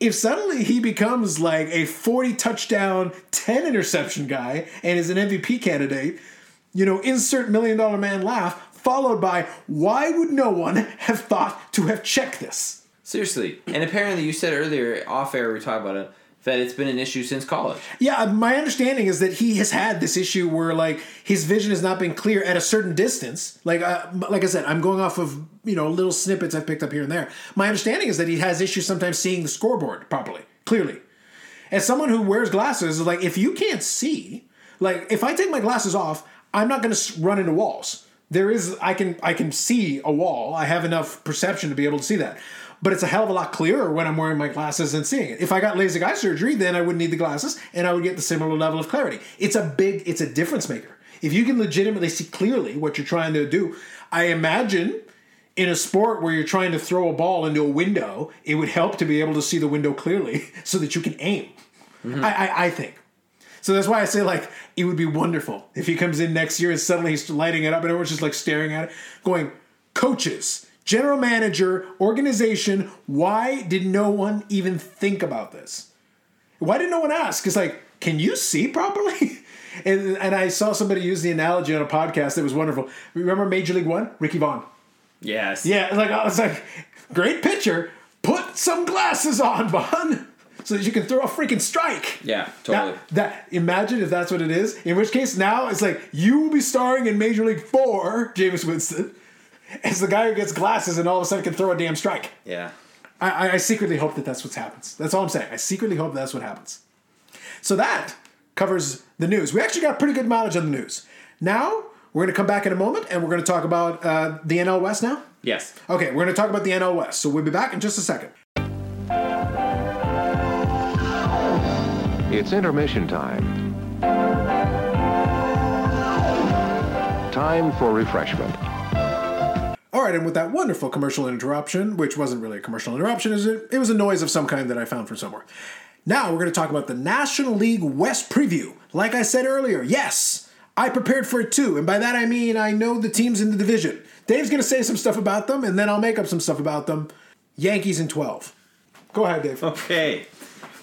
if suddenly he becomes like a 40 touchdown, 10 interception guy and is an MVP candidate, you know, insert million dollar man laugh, followed by why would no one have thought to have checked this? Seriously. And apparently, you said earlier, off air, we talked about it, that it's been an issue since college. Yeah, my understanding is that he has had this issue where like his vision has not been clear at a certain distance. Like, uh, like I said, I'm going off of you know little snippets I've picked up here and there. My understanding is that he has issues sometimes seeing the scoreboard properly, clearly. As someone who wears glasses, like if you can't see, like if I take my glasses off, I'm not going to run into walls. There is I can I can see a wall. I have enough perception to be able to see that. But it's a hell of a lot clearer when I'm wearing my glasses and seeing it. If I got LASIK eye surgery, then I wouldn't need the glasses and I would get the similar level of clarity. It's a big it's a difference maker. If you can legitimately see clearly what you're trying to do, I imagine in a sport where you're trying to throw a ball into a window, it would help to be able to see the window clearly <laughs> so that you can aim. Mm-hmm. I, I, I think. So that's why I say like it would be wonderful if he comes in next year and suddenly he's lighting it up and everyone's just like staring at it, going, coaches, general manager, organization, why did no one even think about this? Why did no one ask? It's like, can you see properly? <laughs> And, and I saw somebody use the analogy on a podcast that was wonderful. Remember Major League One? Ricky Vaughn. Yes. Yeah, like I was like, great pitcher. Put some glasses on, <laughs> Vaughn, so that you can throw a freaking strike. Yeah, totally. That, that imagine if that's what it is. In which case, now it's like you will be starring in Major League Four, Jameis Winston, as the guy who gets glasses and all of a sudden can throw a damn strike. yeah. I, I- I secretly hope that that's what happens. That's all I'm saying. I secretly hope that's what happens. So that covers the news. We actually got pretty good mileage on the news. Now we're going to come back in a moment and we're going to talk about uh, the NL West now. Yes. Okay, we're going to talk about the NL West. So we'll be back in just a second. It's intermission time. Time for refreshment. Right, and with that wonderful commercial interruption, which wasn't really a commercial interruption, is it? It was a noise of some kind that I found from somewhere. Now we're going to talk about the National League West preview. Like I said earlier, yes, I prepared for it too, and by that I mean I know the teams in the division. Dave's going to say some stuff about them, and then I'll make up some stuff about them. Yankees in twelve. Go ahead, Dave. Okay,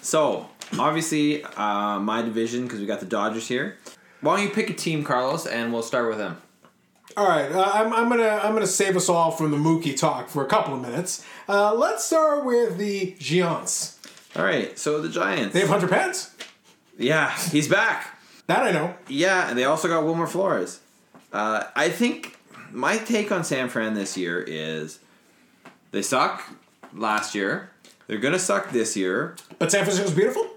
so obviously uh, my division because we got the Dodgers here. Why don't you pick a team, Carlos, and we'll start with them. All right, uh, I'm, I'm gonna I'm gonna save us all from the Mookie talk for a couple of minutes. Uh, let's start with the Giants. All right, so the Giants. They have Hunter Pence. yeah, he's back. That I know. Yeah, and they also got Wilmer Flores. Uh, I think my take on San Fran this year is they suck last year. They're gonna suck this year. But San Francisco's beautiful.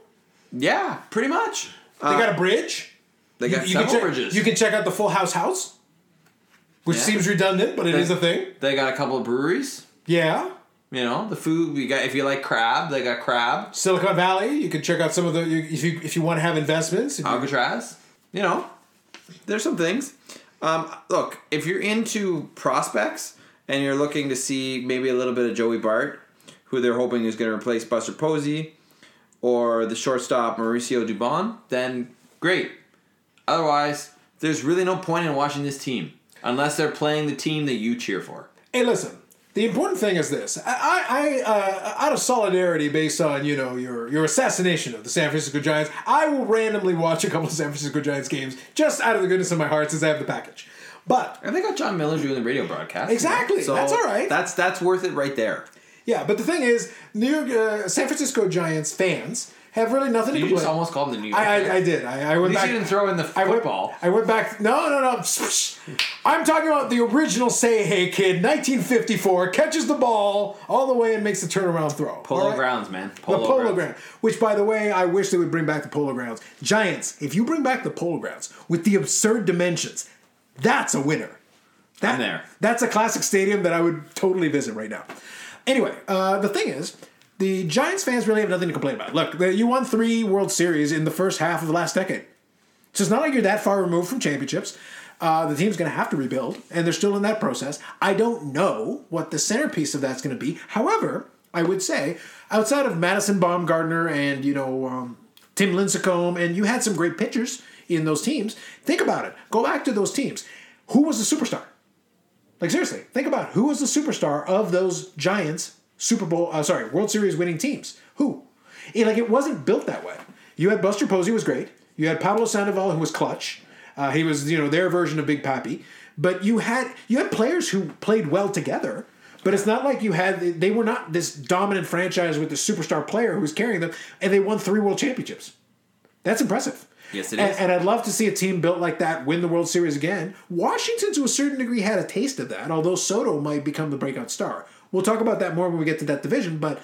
Yeah, pretty much. They got a bridge. They got you, can several check, bridges. you can check out the Full House House, which Yeah. seems redundant, but it is They- a thing. they got a couple of breweries. Yeah. You know, the food we got. If you like crab, they got crab. Silicon Valley. You can check out some of the if you if you want to have investments. if you- Alcatraz. You know, there's some things. Um, look, if you're into prospects and you're looking to see maybe a little bit of Joey Bart, who they're hoping is going to replace Buster Posey, or the shortstop Mauricio Dubon, then great. Otherwise, there's really no point in watching this team unless they're playing the team that you cheer for. Hey, listen. The important thing is this: I, I, uh, out of solidarity, based on you know your your assassination of the San Francisco Giants, I will randomly watch a couple of San Francisco Giants games just out of the goodness of my heart, since I have the package. But And they got Jon Miller doing the radio broadcast. Exactly, that's all right. That's that's worth it right there. yeah, but the thing is, New York, uh, San Francisco Giants fans have really nothing to You complain. just almost called them the New York. I, I, I did. I, I went At back. you didn't throw in the I went, football. I went back. No, no, no. I'm talking about the original Say Hey Kid, 1954, catches the ball all the way and makes the turnaround throw. Polo right? grounds, man. The Polo, polo grounds. ground, which by the way, I wish they would bring back the polo grounds. Giants, if you bring back the polo grounds with the absurd dimensions, that's a winner. That, I'm there. That's a classic stadium that I would totally visit right now. Anyway, uh, the thing is, the Giants fans really have nothing to complain about. Look, you won three World Series in the first half of the last decade. So it's not like you're that far removed from championships. Uh, the team's going to have to rebuild, and they're still in that process. I don't know what the centerpiece of that's going to be. However, I would say outside of Madison Bumgarner and you know um, Tim Lincecum, and you had some great pitchers in those teams. Think about it. Go back to those teams. Who was the superstar? Like seriously, think about who was the superstar of those Giants Super Bowl, uh, sorry, World Series winning teams. Who? It, like it wasn't built that way. You had Buster Posey was great. You had Pablo Sandoval who was clutch. Uh, he was you know their version of Big Papi. But you had you had players who played well together. But it's not like you had they were not this dominant franchise with the superstar player who was carrying them, and they won three world championships. That's impressive. Yes, it and, is. And I'd love to see a team built like that win the World Series again. Washington, to a certain degree, had a taste of that, although Soto might become the breakout star. We'll talk about that more when we get to that division, but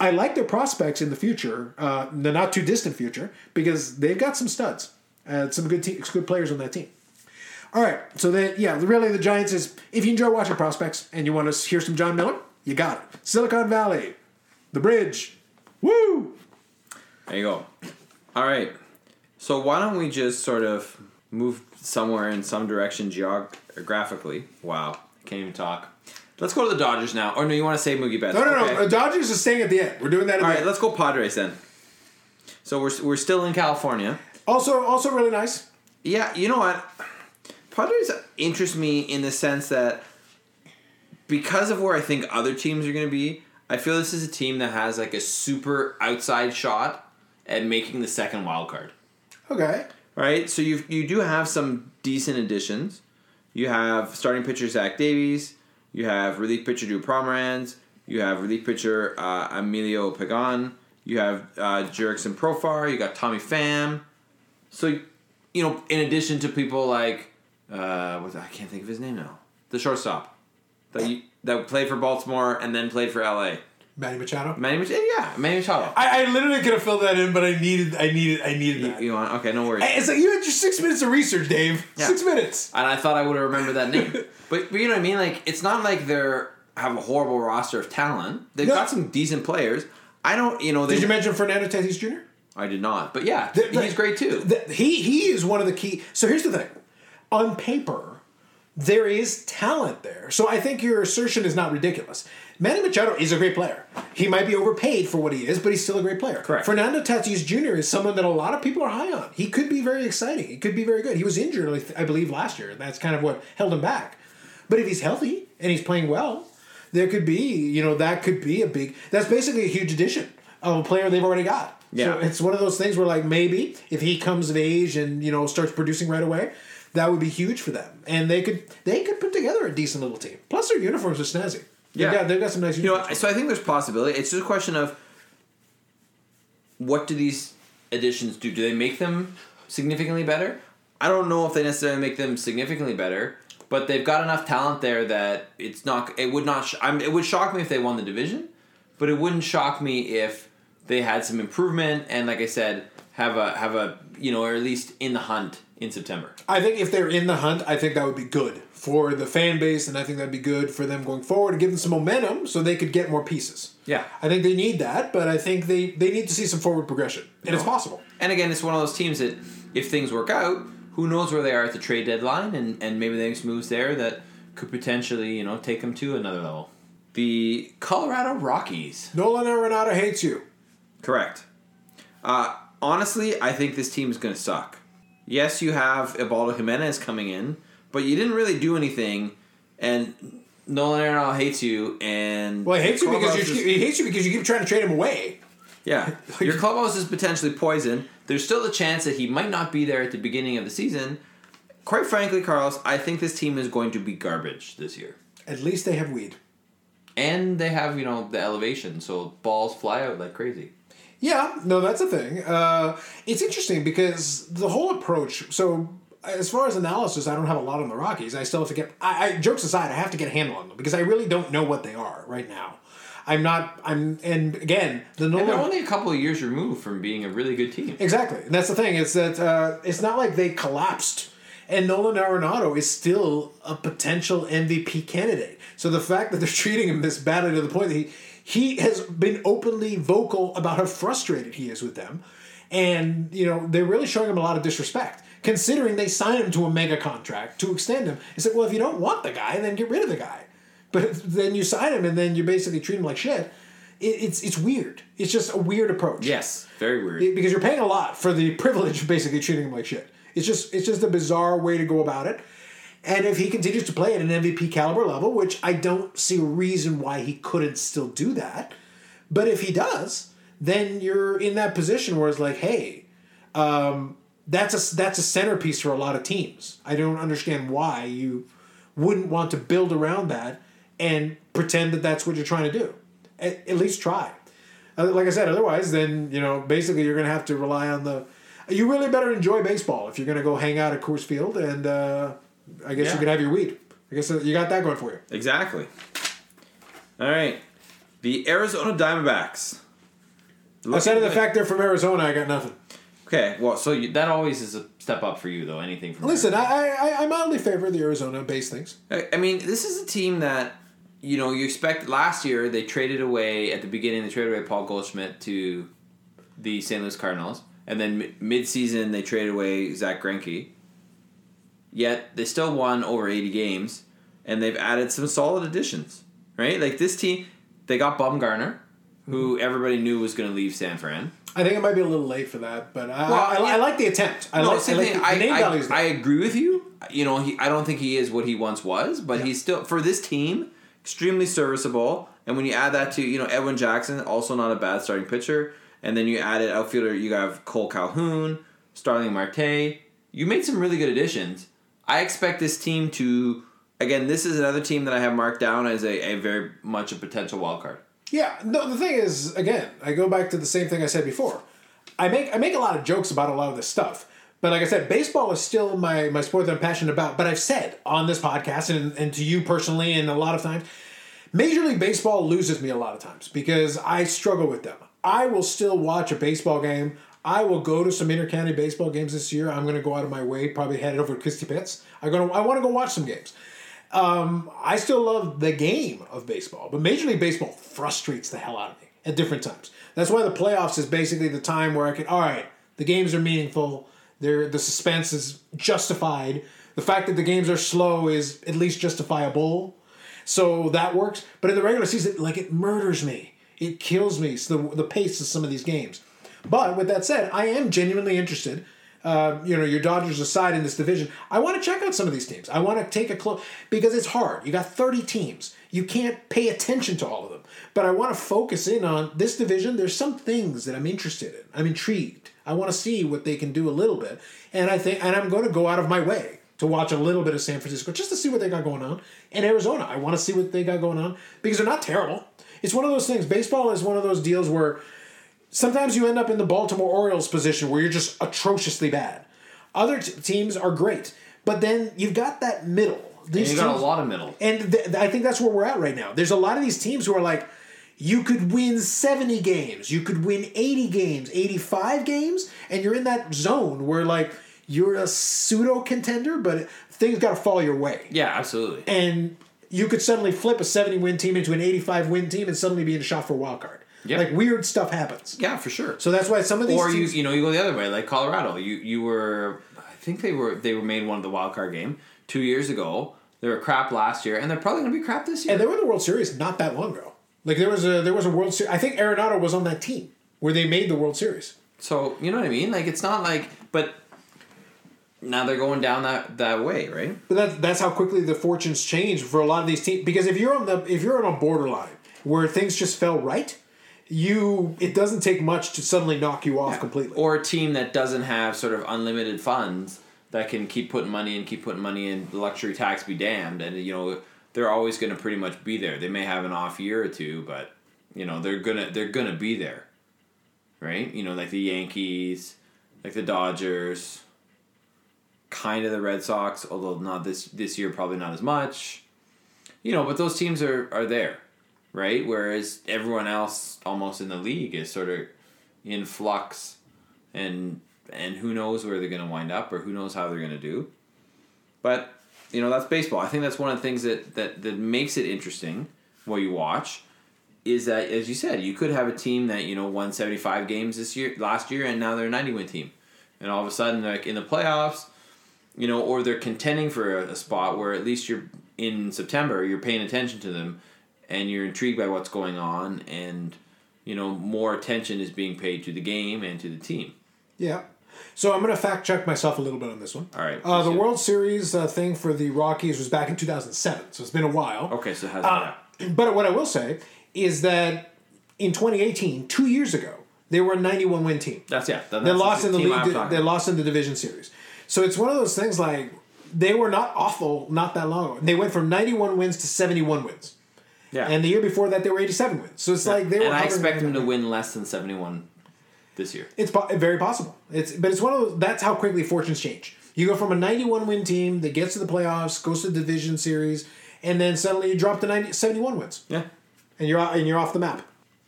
I like their prospects in the future, uh, the not too distant future, because they've got some studs, uh, some good te- good players on that team. All right, so that yeah, really the Giants is if you enjoy watching prospects and you want to hear some Jon Miller, you got it. Silicon Valley, the bridge, woo! There you go. All right. So why don't we just sort of move somewhere in some direction geographically? Wow, can't even talk. Let's go to the Dodgers now. Or no, you want to say Mookie Betts? No, no, Okay. no. The Dodgers is staying at the end. We're doing that at All the right, let's go Padres then. So we're we're still in California. Also, also really nice. Yeah, you know what? Padres interest me in the sense that because of where I think other teams are going to be, I feel this is a team that has like a super outside shot at making the second wild card. Okay. Right? So you you do have some decent additions. You have starting pitcher Zach Davies. You have relief pitcher Drew Pomeranz. You have relief pitcher uh, Emilio Pagan. You have uh, Jurickson Profar. You got Tommy Pham. So, you know, in addition to people like, uh, I can't think of his name now, the shortstop that you, that played for Baltimore and then played for LA. Manny Machado. Manny Machado. Yeah, Manny Machado. I, I literally could have filled that in, but I needed, I needed, I needed You, that. you want? Okay, no worries. It's like you had just six minutes of research, Dave. Yeah. Six minutes. and I thought I would have remembered that name. <laughs> but, but you know what I mean? Like it's not like they're have a horrible roster of talent. They've No. got some decent players. I don't, you know. They, Did you mention Fernando Tatis Jr.? I did not. But yeah, The- the- he's great too. the- he he is one of the key. So here's the thing: on paper, there is talent there. So I think your assertion is not ridiculous. Manny Machado is a great player. He might be overpaid for what he is, but he's still a great player. Correct. Fernando Tatis Jr. is someone that a lot of people are high on. He could be very exciting. He could be very good. He was injured, I believe, last year. and That's kind of what held him back. But if he's healthy and he's playing well, there could be, you know, that could be a big. That's basically a huge addition of a player they've already got. Yeah. So it's one of those things where, like, maybe if he comes of age and you know starts producing right away, that would be huge for them, and they could they could put together a decent little team. Plus, their uniforms are snazzy. Yeah. they've got, they've got some nice You know, so I think there's possibility. It's just a question of what do these additions do? Do they make them significantly better? I don't know if they necessarily make them significantly better, but they've got enough talent there that it's not. It would not. Sh- I'm, it would shock me if they won the division, but it wouldn't shock me if they had some improvement and, like I said, have a have a you know, or at least in the hunt in September. I think if they're in the hunt, I think that would be good for the fan base, and I think that'd be good for them going forward to give them some momentum so they could get more pieces. Yeah. I think they need that, but I think they, they need to see some forward progression, and it's possible. And again, it's one of those teams that if things work out, who knows where they are at the trade deadline, and, and maybe they make some moves there that could potentially, you know, take them to another level. The Colorado Rockies. Nolan Arenado hates you. Correct. Uh, honestly, I think this team is going to suck. Yes, you have Ubaldo Jimenez coming in, but you didn't really do anything, and Nolan Arenado hates you, and Well, he hates you because you he hates you because you keep trying to trade him away. Yeah, <laughs> your clubhouse is potentially poisoned. There's still the chance that he might not be there at the beginning of the season. Quite frankly, Carlos, I think this team is going to be garbage this year. At least they have weed. And they have, you know, the elevation, so balls fly out like crazy. Yeah, no, that's a thing. Uh, it's interesting because the whole approach. So, as far as analysis, I don't have a lot on the Rockies. I still have to get. I, I jokes aside, I have to get a handle on them because I really don't know what they are right now. I'm not. I'm and again the And they're only a couple of years removed from being a really good team. Exactly, and that's the thing. Is that uh, it's not like they collapsed, and Nolan Arenado is still a potential MVP candidate. So the fact that they're <laughs> treating him this badly to the point that he he has been openly vocal about how frustrated he is with them, and you know they're really showing him a lot of disrespect. Considering they signed him to a mega contract to extend him, it's like, well, if you don't want the guy, then get rid of the guy. But <laughs> then you sign him, and then you basically treat him like shit. It, it's it's weird. It's just a weird approach Yes, very weird. because you're paying a lot for the <laughs> privilege of basically treating him like shit. It's just it's just a bizarre way to go about it. And if he continues to play at an MVP caliber level, which I don't see a reason why he couldn't still do that, but if he does, then you're in that position where it's like, hey, um, that's a that's a centerpiece for a lot of teams. I don't understand why you wouldn't want to build around that and pretend that that's what you're trying to do. At, at least try. Uh, Like I said, otherwise, then you know, basically, you're going to have to rely on the. You really better enjoy baseball if you're going to go hang out at Coors Field, and uh, I guess Yeah. you can have your weed. I guess uh, you got that going for you. Exactly. All right. The Arizona Diamondbacks. Outside of the fact they're from Arizona, I got nothing. Okay, well, so you, that always is a step up for you, though. Anything from Listen, I I, I mildly favor the Arizona-based things. I I mean, this is a team that you know you expect. Last year, they traded away at the beginning. They traded away Paul Goldschmidt to the St. Louis Cardinals, and then mi- mid-season they traded away Zach Greinke. Yet they still won over eighty games, and they've added some solid additions. Right, like this team, they got Bumgarner, who mm-hmm. everybody knew was going to leave San Fran. I think it might be a little late for that, but I, Well, I, I yeah. like the attempt. I No, like, I like I, the I. I agree with you. You know, he, I don't think he is what he once was, but Yeah. he's still for this team extremely serviceable. And when you add that to you know Edwin Jackson, also not a bad starting pitcher, and then you added outfielder, you have Kole Calhoun, Starling Marte. You made some really good additions. I expect this team to again. This is another team that I have marked down as a, a very much a potential wild card. Yeah, no. The thing is, again, I go back to the same thing I said before. I make I make a lot of jokes about a lot of this stuff, but like I said, baseball is still my my sport that I'm passionate about. But I've said on this podcast and and to you personally, and a lot of times, Major League Baseball loses me a lot of times because I struggle with them. I will still watch a baseball game. I will go to some intercounty baseball games this year. I'm going to go out of my way, probably headed over to Christie Pitts. I'm going to, I want to go watch some games. Um, I still love the game of baseball, but Major League Baseball frustrates the hell out of me at different times. That's why the playoffs is basically the time where I can. All right, the games are meaningful. They're, the suspense is justified. The fact that the games are slow is at least justifiable. So that works. But in the regular season, like it murders me. It kills me. So the, the pace of some of these games. But with that said, I am genuinely interested. Uh, you know, your Dodgers aside in this division, I want to check out some of these teams. I want to take a close because it's hard. You got 30 teams. You can't pay attention to all of them. But I want to focus in on this division. There's some things that I'm interested in. I'm intrigued. I want to see what they can do a little bit. And I think and I'm going to go out of my way to watch a little bit of San Francisco just to see what they got going on. And Arizona, I want to see what they got going on because they're not terrible. It's one of those things. Baseball is one of those deals where sometimes you end up in the Baltimore Orioles position where you're just atrociously bad. Other t- teams are great, but then you've got that middle. And These you got a lot of middle. and th- I think that's where we're at right now. There's a lot of these teams who are like, you could win 70 games, you could win 80 games, 85 games, and you're in that zone where like you're a pseudo contender, but things got to fall your way. Yeah, absolutely. And you could suddenly flip a 70 win team into an 85 win team and suddenly be in a shot for a wild card. Yeah. Like weird stuff happens. Yeah, for sure. So that's why some of these or you teams, you know you go the other way like Colorado. You you were I think they were they were made one of the wild card game two years ago. They were crap last year, and they're probably going to be crap this year. and they were in the World Series not that long ago. Like there was a there was a World Series. I think Arenado was on that team where they made the World Series. so you know what I mean? Like it's not like, but now they're going down that that way, right? But that's that's how quickly the fortunes change for a lot of these teams. Because if you're on the if you're on a borderline where things just fell right, you it doesn't take much to suddenly knock you off completely. Or a team that doesn't have sort of unlimited funds that can keep putting money in, keep putting money in, luxury tax be damned, and you know they're always going to pretty much be there. They may have an off year or two, but you know they're gonna they're gonna be there, right? You know, like the Yankees, like the Dodgers, kind of the Red Sox, although not this this year, probably not as much. You know, but those teams are are there, right? Whereas everyone else, almost in the league, is sort of in flux, and and who knows where they're going to wind up or who knows how they're going to do. But you know that's baseball. I think that's one of the things that that that makes it interesting. What you watch is that, as you said, you could have a team that you know won seventy five games this year, last year, and now they're a ninety win team, and all of a sudden, they're like in the playoffs, you know, or they're contending for a, a spot where at least you're in September, you're paying attention to them, and you're intrigued by what's going on, and you know more attention is being paid to the game and to the team. yeah. So I'm going to fact check myself a little bit on this one. All right, Uh, the. World Series uh, thing for the Rockies was back in 2007, so it's been a while. Okay, so it has Uh, but what I will say is that in 2018, two years ago, they were a 91 win team. that's yeah. That, They that's lost in the league. talking They lost in the division series. So it's one of those things like they were not awful not that long ago. They went from 91 wins to 71 wins, Yeah, and the year before that they were 87 wins. So it's like they were. and I expect them to win less than seventy one this year. It's po- very possible. It's but it's one of those. That's how quickly fortunes change. You go from a 91 win team that gets to the playoffs, goes to the division series, and then suddenly you drop to 90, 71 wins, Yeah. and you're and you're off the map.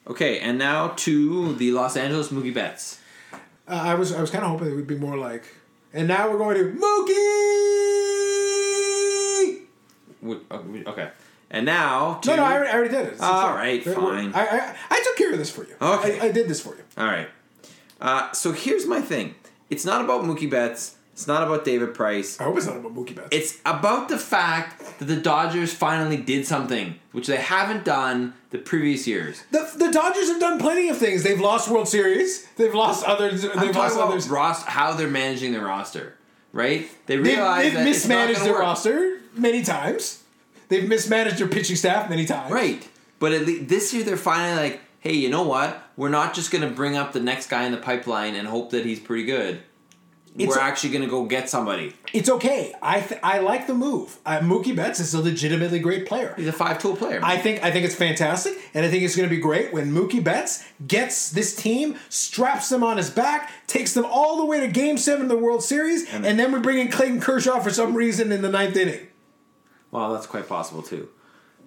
Okay, and now to the Los Angeles Mookie Betts. Uh, I was I was kind of hoping it would be more like, and now we're going to Mookie. Uh, Okay, and now to No, no, I already, I already did it. It's All fine. right, fine. I, I, I took care of this for you. Okay. I, I did this for you. all right. Uh, so here's my thing. It's not about Mookie Betts. It's not about David Price. I hope it's not about Mookie Betts. It's about the fact that the Dodgers finally did something which they haven't done the previous years. the, the Dodgers have done plenty of things. They've lost World Series. They've lost others. I'm They've talking lost about others. Rost- how they're managing their roster, right? They They've, realize they've not mismanaged their work. roster many times. They've mismanaged their pitching staff many times. Right. But at least this year they're finally like, hey, you know what? We're not just going to bring up the next guy in the pipeline and hope that he's pretty good. It's We're a- actually going to go get somebody. It's okay. I th- I like the move. Uh, Mookie Betts is a legitimately great player. He's a five tool player. I think I think it's fantastic, and I think it's going to be great when Mookie Betts gets this team, straps them on his back, takes them all the way to Game Seven of the World Series, and, then we bring in Clayton Kershaw for some reason in the ninth inning, well, that's quite possible too.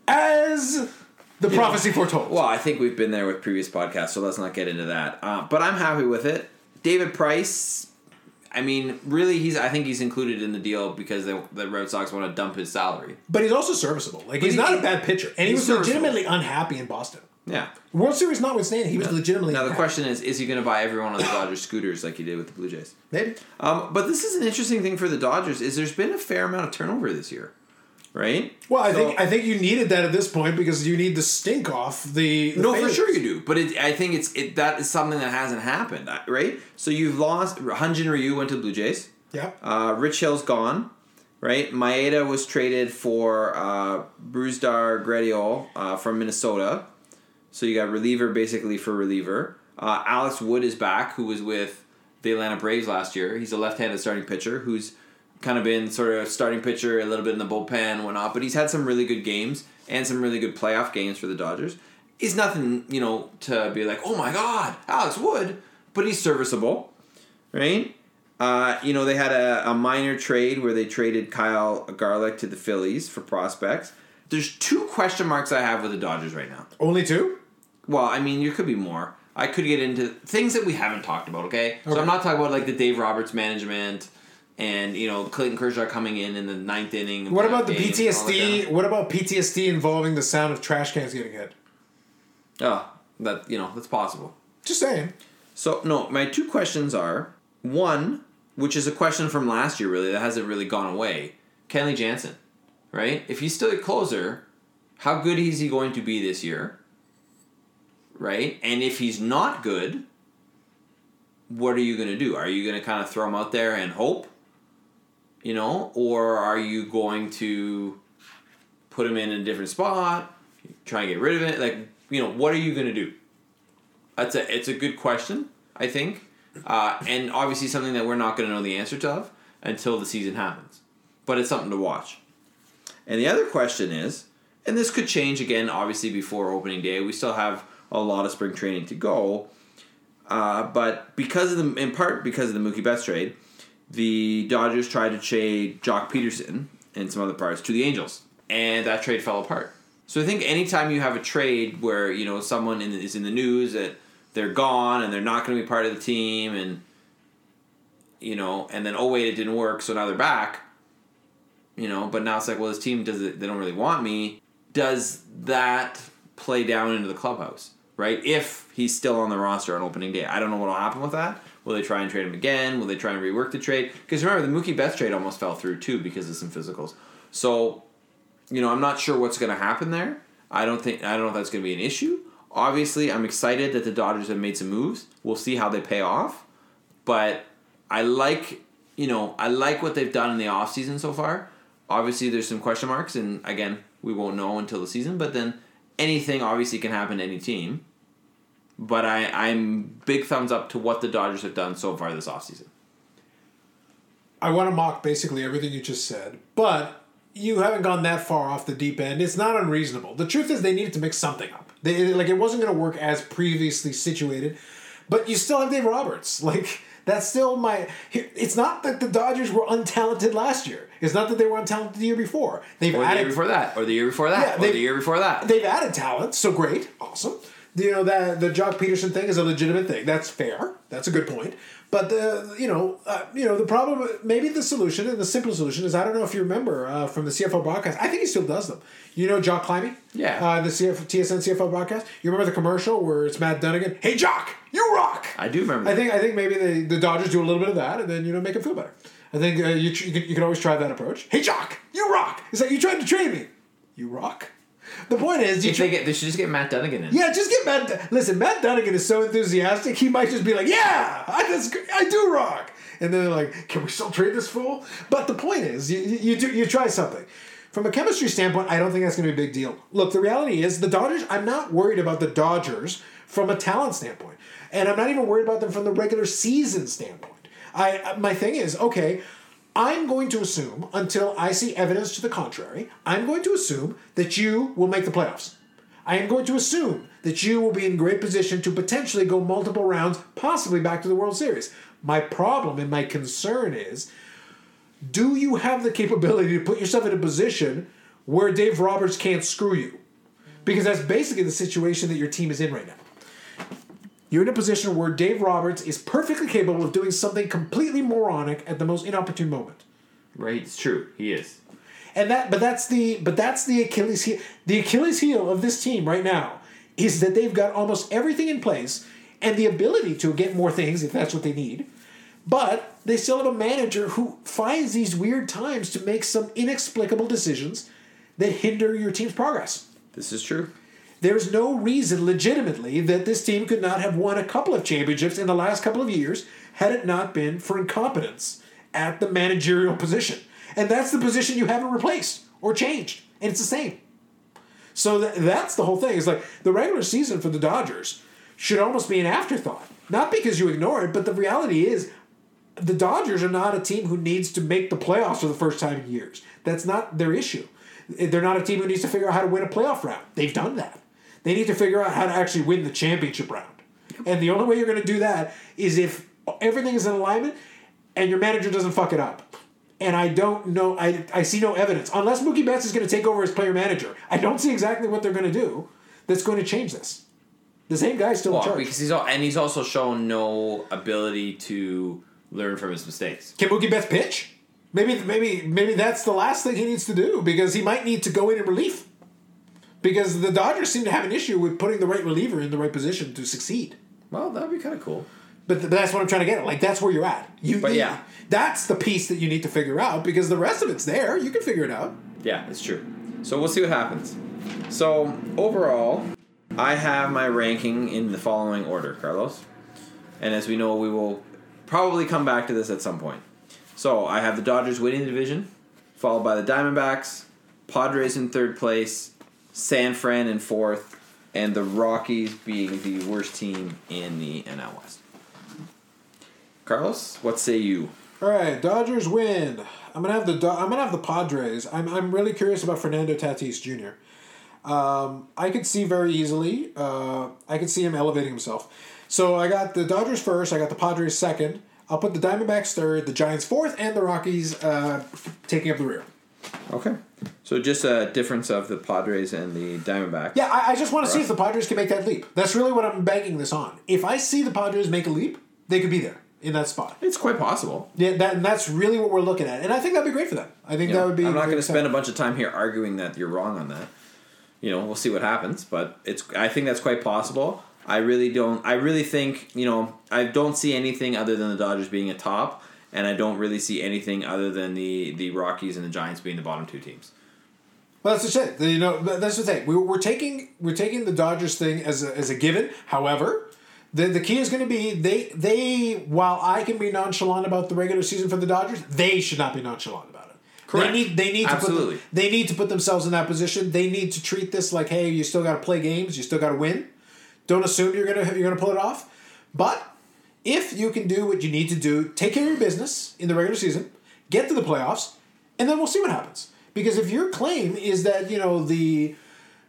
as the prophecy foretold. Well, I think we've been there with previous podcasts, so let's not get into that. Uh, but I'm happy with it. David Price, I mean, really, he's. I think he's included in the deal because the, the Red Sox want to dump his salary. But he's also serviceable. Like he's he- not a bad pitcher, and he was serviceable. legitimately unhappy in Boston. Yeah. World Series notwithstanding, he was legitimately. Now the bad. question is: Is he going to buy everyone on the <coughs> Dodgers scooters like he did with the Blue Jays? maybe. Um, but this is an interesting thing for the Dodgers. Is there's been a fair amount of turnover this year, right? Well, I So- think I think you needed that at this point because you need the stink off the. the No, for sure you do. But it, I think it's it that is something that hasn't happened, right? So you've lost Hyun-Jin Ryu went to the Blue Jays. Yeah. Uh, Rich Hill's gone, right? Maeda was traded for uh, Brusdar Graterol uh, from Minnesota. So you got reliever basically for reliever. Uh, Alex Wood is back, who was with the Atlanta Braves last year. He's a left-handed starting pitcher who's kind of been sort of starting pitcher, a little bit in the bullpen, whatnot. But he's had some really good games and some really good playoff games for the Dodgers. He's nothing, you know, to be like, oh my God, Alex Wood, but he's serviceable, right? Uh, you know, they had a, a minor trade where they traded Kyle Garlick to the Phillies for prospects. There's two question marks I have with the Dodgers right now. Only two. Well, I mean, there could be more. I could get into things that we haven't talked about. Okay, so I'm not talking about like the Dave Roberts management and you know Clayton Kershaw coming in in the ninth inning. What about the game and all that PTSD? What about PTSD involving the sound of trash cans getting hit? Oh, that you know that's possible. Just saying. So no, my two questions are one, which is a question from last year, really that hasn't really gone away. Kenley Jansen, right? If he's still a closer, how good is he going to be this year? Right, and if he's not good, what are you going to do? Are you going to kind of throw him out there and hope? You know, or are you going to put them in a different spot, try and get rid of it? Like, you know, what are you going to do? That's a it's a good question, I think, uh, and obviously something that we're not going to know the answer to until the season happens. But it's something to watch. And the other question is, and this could change again, obviously before opening day. We still have a lot of spring training to go, uh, but because of the in part because of the Mookie Betts trade, the Dodgers tried to trade Joc Pederson and some other parts to the Angels, and that trade fell apart. So I think anytime you have a trade where you know someone in, is in the news that they're gone and they're not going to be part of the team, and you know, and then oh wait, it didn't work, so now they're back. You know, but now it's like, well, this team does it. They don't really want me. Does that play down into the clubhouse, right? If he's still on the roster on opening day, I don't know what will happen with that. Will they try and trade him again? Will they try and rework the trade? Because remember, the Mookie Betts trade almost fell through too because of some physicals. So, you know, I'm not sure what's going to happen there. I don't think I don't know if that's going to be an issue. Obviously, I'm excited that the Dodgers have made some moves. We'll see how they pay off. But I like, you know, I like what they've done in the offseason so far. Obviously, there's some question marks, and again, we won't know until the season. But then anything obviously can happen to any team. But I, I'm big thumbs up to what the Dodgers have done so far this offseason. I want to mock basically everything you just said, but you haven't gone that far off the deep end. It's not unreasonable. The truth is, they needed to mix something up. They like it wasn't going to work as previously situated, but you still have Dave Roberts. <laughs> Like that's still my. It's not that the Dodgers were untalented last year. It's not that they were untalented the year before. They've Or the added year before that, or the year before that, Yeah, or the year before that. they've added talent, so great, awesome. You know that the Joc Pederson thing is a legitimate thing. That's fair. That's a good point. But the you know uh, you know the problem maybe the solution and the simple solution is I don't know if you remember uh, from the CFL broadcast. I think he still does them. You know Jock Climie? Yeah. Uh, the CF, TSN CFL broadcast. You remember the commercial where it's Matt Dunigan? Hey Jock, you rock. I do remember. I think I think maybe the, the Dodgers do a little bit of that, and then you know make him feel better. I think uh, you, you, can, you can always try that approach. Hey Jock, you rock. It's like you tried to train me. You rock. The point is, you if they get, they should just get Matt Dunigan in. yeah, just get Matt. Listen, Matt Dunigan is so enthusiastic. He might just be like, "Yeah, I just I do rock," and then they're like, "Can we still trade this fool?" But the point is, you you, you do you try something. From a chemistry standpoint, I don't think that's going to be a big deal. Look, the reality is the Dodgers. I'm not worried about the Dodgers from a talent standpoint, and I'm not even worried about them from the regular season standpoint. I my thing is okay. I'm going to assume, until I see evidence to the contrary, I'm going to assume that you will make the playoffs. I am going to assume that you will be in great position to potentially go multiple rounds, possibly back to the World Series. My problem and my concern is do you have the capability to put yourself in a position where Dave Roberts can't screw you? Because that's basically the situation that your team is in right now. You're in a position where Dave Roberts is perfectly capable of doing something completely moronic at the most inopportune moment. Right? It's true. He is. And that but that's the but that's the Achilles heel the Achilles heel of this team right now is that they've got almost everything in place and the ability to get more things if that's what they need. But they still have a manager who finds these weird times to make some inexplicable decisions that hinder your team's progress. This is true. There's no reason legitimately that this team could not have won a couple of championships in the last couple of years had it not been for incompetence at the managerial position. And that's the position you haven't replaced or changed. And it's the same. So th- that's the whole thing. It's like the regular season for the Dodgers should almost be an afterthought. Not because you ignore it, but the reality is the Dodgers are not a team who needs to make the playoffs for the first time in years. That's not their issue. They're not a team who needs to figure out how to win a playoff round. They've done that. They need to figure out how to actually win the championship round. And the only way you're going to do that is if everything is in alignment and your manager doesn't fuck it up. And I don't know, I, I see no evidence. Unless Mookie Betts is going to take over as player manager, I don't see exactly what they're going to do that's going to change this. The same guy's still in Well, charge. because he's all, and he's also shown no ability to learn from his mistakes. Can Mookie Betts pitch? Maybe, maybe, maybe that's the last thing he needs to do because he might need to go in in relief. Because the Dodgers seem to have an issue with putting the right reliever in the right position to succeed. Well, that'd be kind of cool. But, th- but that's what I'm trying to get at. Like that's where you're at. You, But you- yeah. that's the piece that you need to figure out because the rest of it's there. You can figure it out. Yeah, it's true. So we'll see what happens. So overall, I have my ranking in the following order, Carlos. And as we know, we will probably come back to this at some point. So I have the Dodgers winning the division, followed by the Diamondbacks, Padres in third place, San Fran in fourth, and the Rockies being the worst team in the NL West. Carlos, what say you? All right, Dodgers win. I'm gonna have the Do- I'm gonna have the Padres. I'm I'm really curious about Fernando Tatis Jr. Um, I could see very easily. Uh, I could see him elevating himself. So I got the Dodgers first. I got the Padres second. I'll put the Diamondbacks third, the Giants fourth, and the Rockies uh, taking up the rear. Okay. So just a difference of the Padres and the Diamondbacks. Yeah, I, I just want to see if the Padres can make that leap. That's really what I'm banking this on. If I see the Padres make a leap, they could be there in that spot. It's quite possible. Yeah, that, and that's really what we're looking at, and I think that'd be great for them. I think You that know, would be. I'm not going to spend a bunch of time here arguing that you're wrong on that. You know, we'll see what happens, but it's. I think that's quite possible. I really don't. I really think you know. I don't see anything other than the Dodgers being a top, and I don't really see anything other than the the Rockies and the Giants being the bottom two teams. Well, that's the shit. You know, that's the thing. We, we're taking we're taking the Dodgers thing as a, as a given. However, the the key is going to be they they while I can be nonchalant about the regular season for the Dodgers, they should not be nonchalant about it. Correct. They need they need to Absolutely. put them, they need to put themselves in that position. They need to treat this like, hey, you still got to play games. You still got to win. Don't assume you're gonna you're gonna pull it off. But if you can do what you need to do, take care of your business in the regular season, get to the playoffs, and then we'll see what happens. Because if your claim is that you know the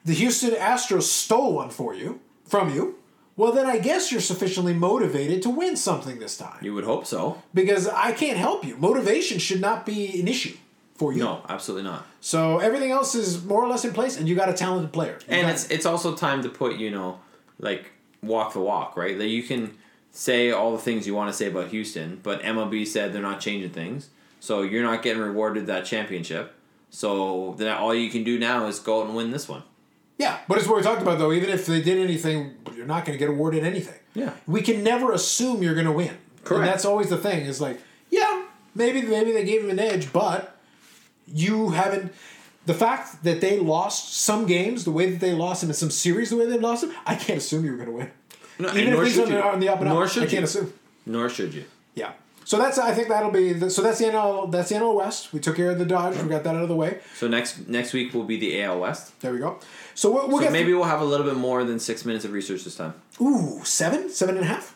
the Houston Astros stole one for you from you, well then I guess you're sufficiently motivated to win something this time. You would hope so. Because I can't help you. Motivation should not be an issue for you. No, absolutely not. So everything else is more or less in place, and you got a talented player. You and it's it's also time to put you know like walk the walk right That you can say all the things you want to say about houston but mlb said they're not changing things so you're not getting rewarded that championship so then all you can do now is go out and win this one Yeah, but it's what we talked about though. Even if they did anything, you're not going to get awarded anything. Yeah. we can never assume you're going to win. Correct. And that's always the thing. Is like, yeah, maybe maybe they gave him an edge, but you haven't. The fact that they lost some games the way that they lost them in some series the way they lost them, I can't assume you were going to win. No, Even if he's on the, on the up and Nor up, should I can't you. assume. nor should you Yeah. So that's I think that'll be the, so that's the NL that's the NL West. We took care of the Dodgers. We got that out of the way. so next next week will be the al west There we go. So we'll, we'll so get maybe we'll have a little bit more than six minutes of research this time ooh seven seven and a half.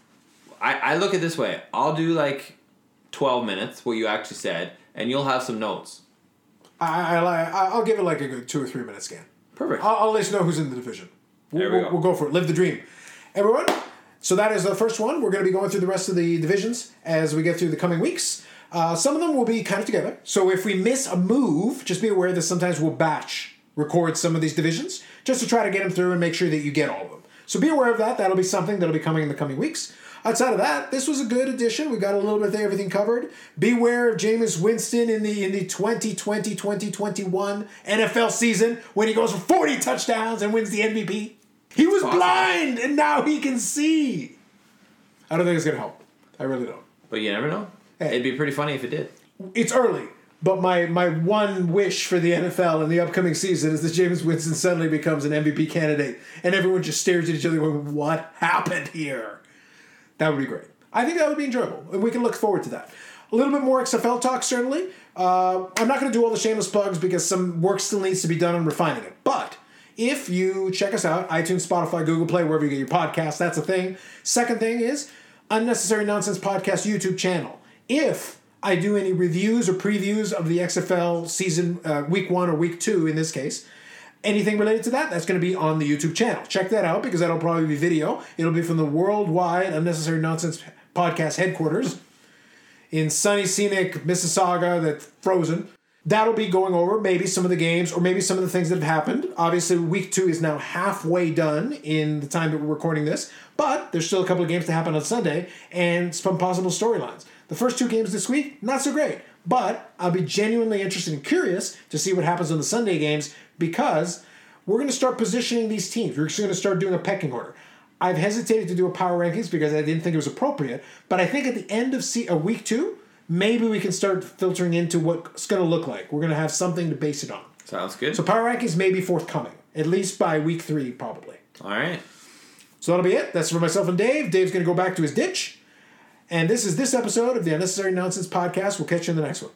I, I look at it this way i'll do like 12 minutes what you actually said and you'll have some notes I, I, I'll give it like a good two or three minute scan. perfect I'll, I'll let you know who's in the division. We'll, There we we'll, go. we'll go for it. Live the dream, everyone. So that is the first one. We're going to be going through the rest of the divisions as we get through the coming weeks. Uh, some of them will be kind of together. So if we miss a move, just be aware that sometimes we'll batch record some of these divisions just to try to get them through and make sure that you get all of them. So be aware of that. That'll be something that'll be coming in the coming weeks. Outside of that, this was a good addition. We got a little bit of everything covered. Beware of Jameis Winston in the in the 2020-2021 NFL season when he goes for 40 touchdowns and wins the MVP. He was Possible. blind and now he can see. I don't think it's gonna help. I really don't. But you never know. Hey. It'd be pretty funny if it did. It's early, but my my one wish for the NFL in the upcoming season is that Jameis Winston suddenly becomes an MVP candidate, and everyone just stares at each other going, "What happened here?" That would be great. I think that would be enjoyable, and we can look forward to that. A little bit more XFL talk, certainly. Uh, I'm not going to do all the shameless plugs because some work still needs to be done on refining it. But if you check us out, iTunes, Spotify, Google Play, wherever you get your podcasts, that's a thing. Second thing is Unnecessary Nonsense Podcast YouTube channel. If I do any reviews or previews of the XFL season, uh, week one or week two in this case, anything related to that, that's going to be on the YouTube channel. Check that out because that'll probably be video. It'll be from the worldwide Unnecessary Nonsense Podcast headquarters in sunny, scenic Mississauga that's frozen. That'll be going over maybe some of the games or maybe some of the things that have happened. Obviously, week two is now halfway done in the time that we're recording this, but there's still a couple of games to happen on Sunday and some possible storylines. The first two games this week, not so great, but I'll be genuinely interested and curious to see what happens on the Sunday games because we're going to start positioning these teams. We're just going to start doing a pecking order. I've hesitated to do a power rankings because I didn't think it was appropriate, but I think at the end of se- uh, week two, maybe we can start filtering into what it's going to look like. We're going to have something to base it on. Sounds good. So power rankings may be forthcoming, at least by week three, probably. All right. So that'll be it. That's for myself and Dave. Dave's going to go back to his ditch. And this is this episode of the Unnecessary Nonsense Podcast. We'll catch you in the next one.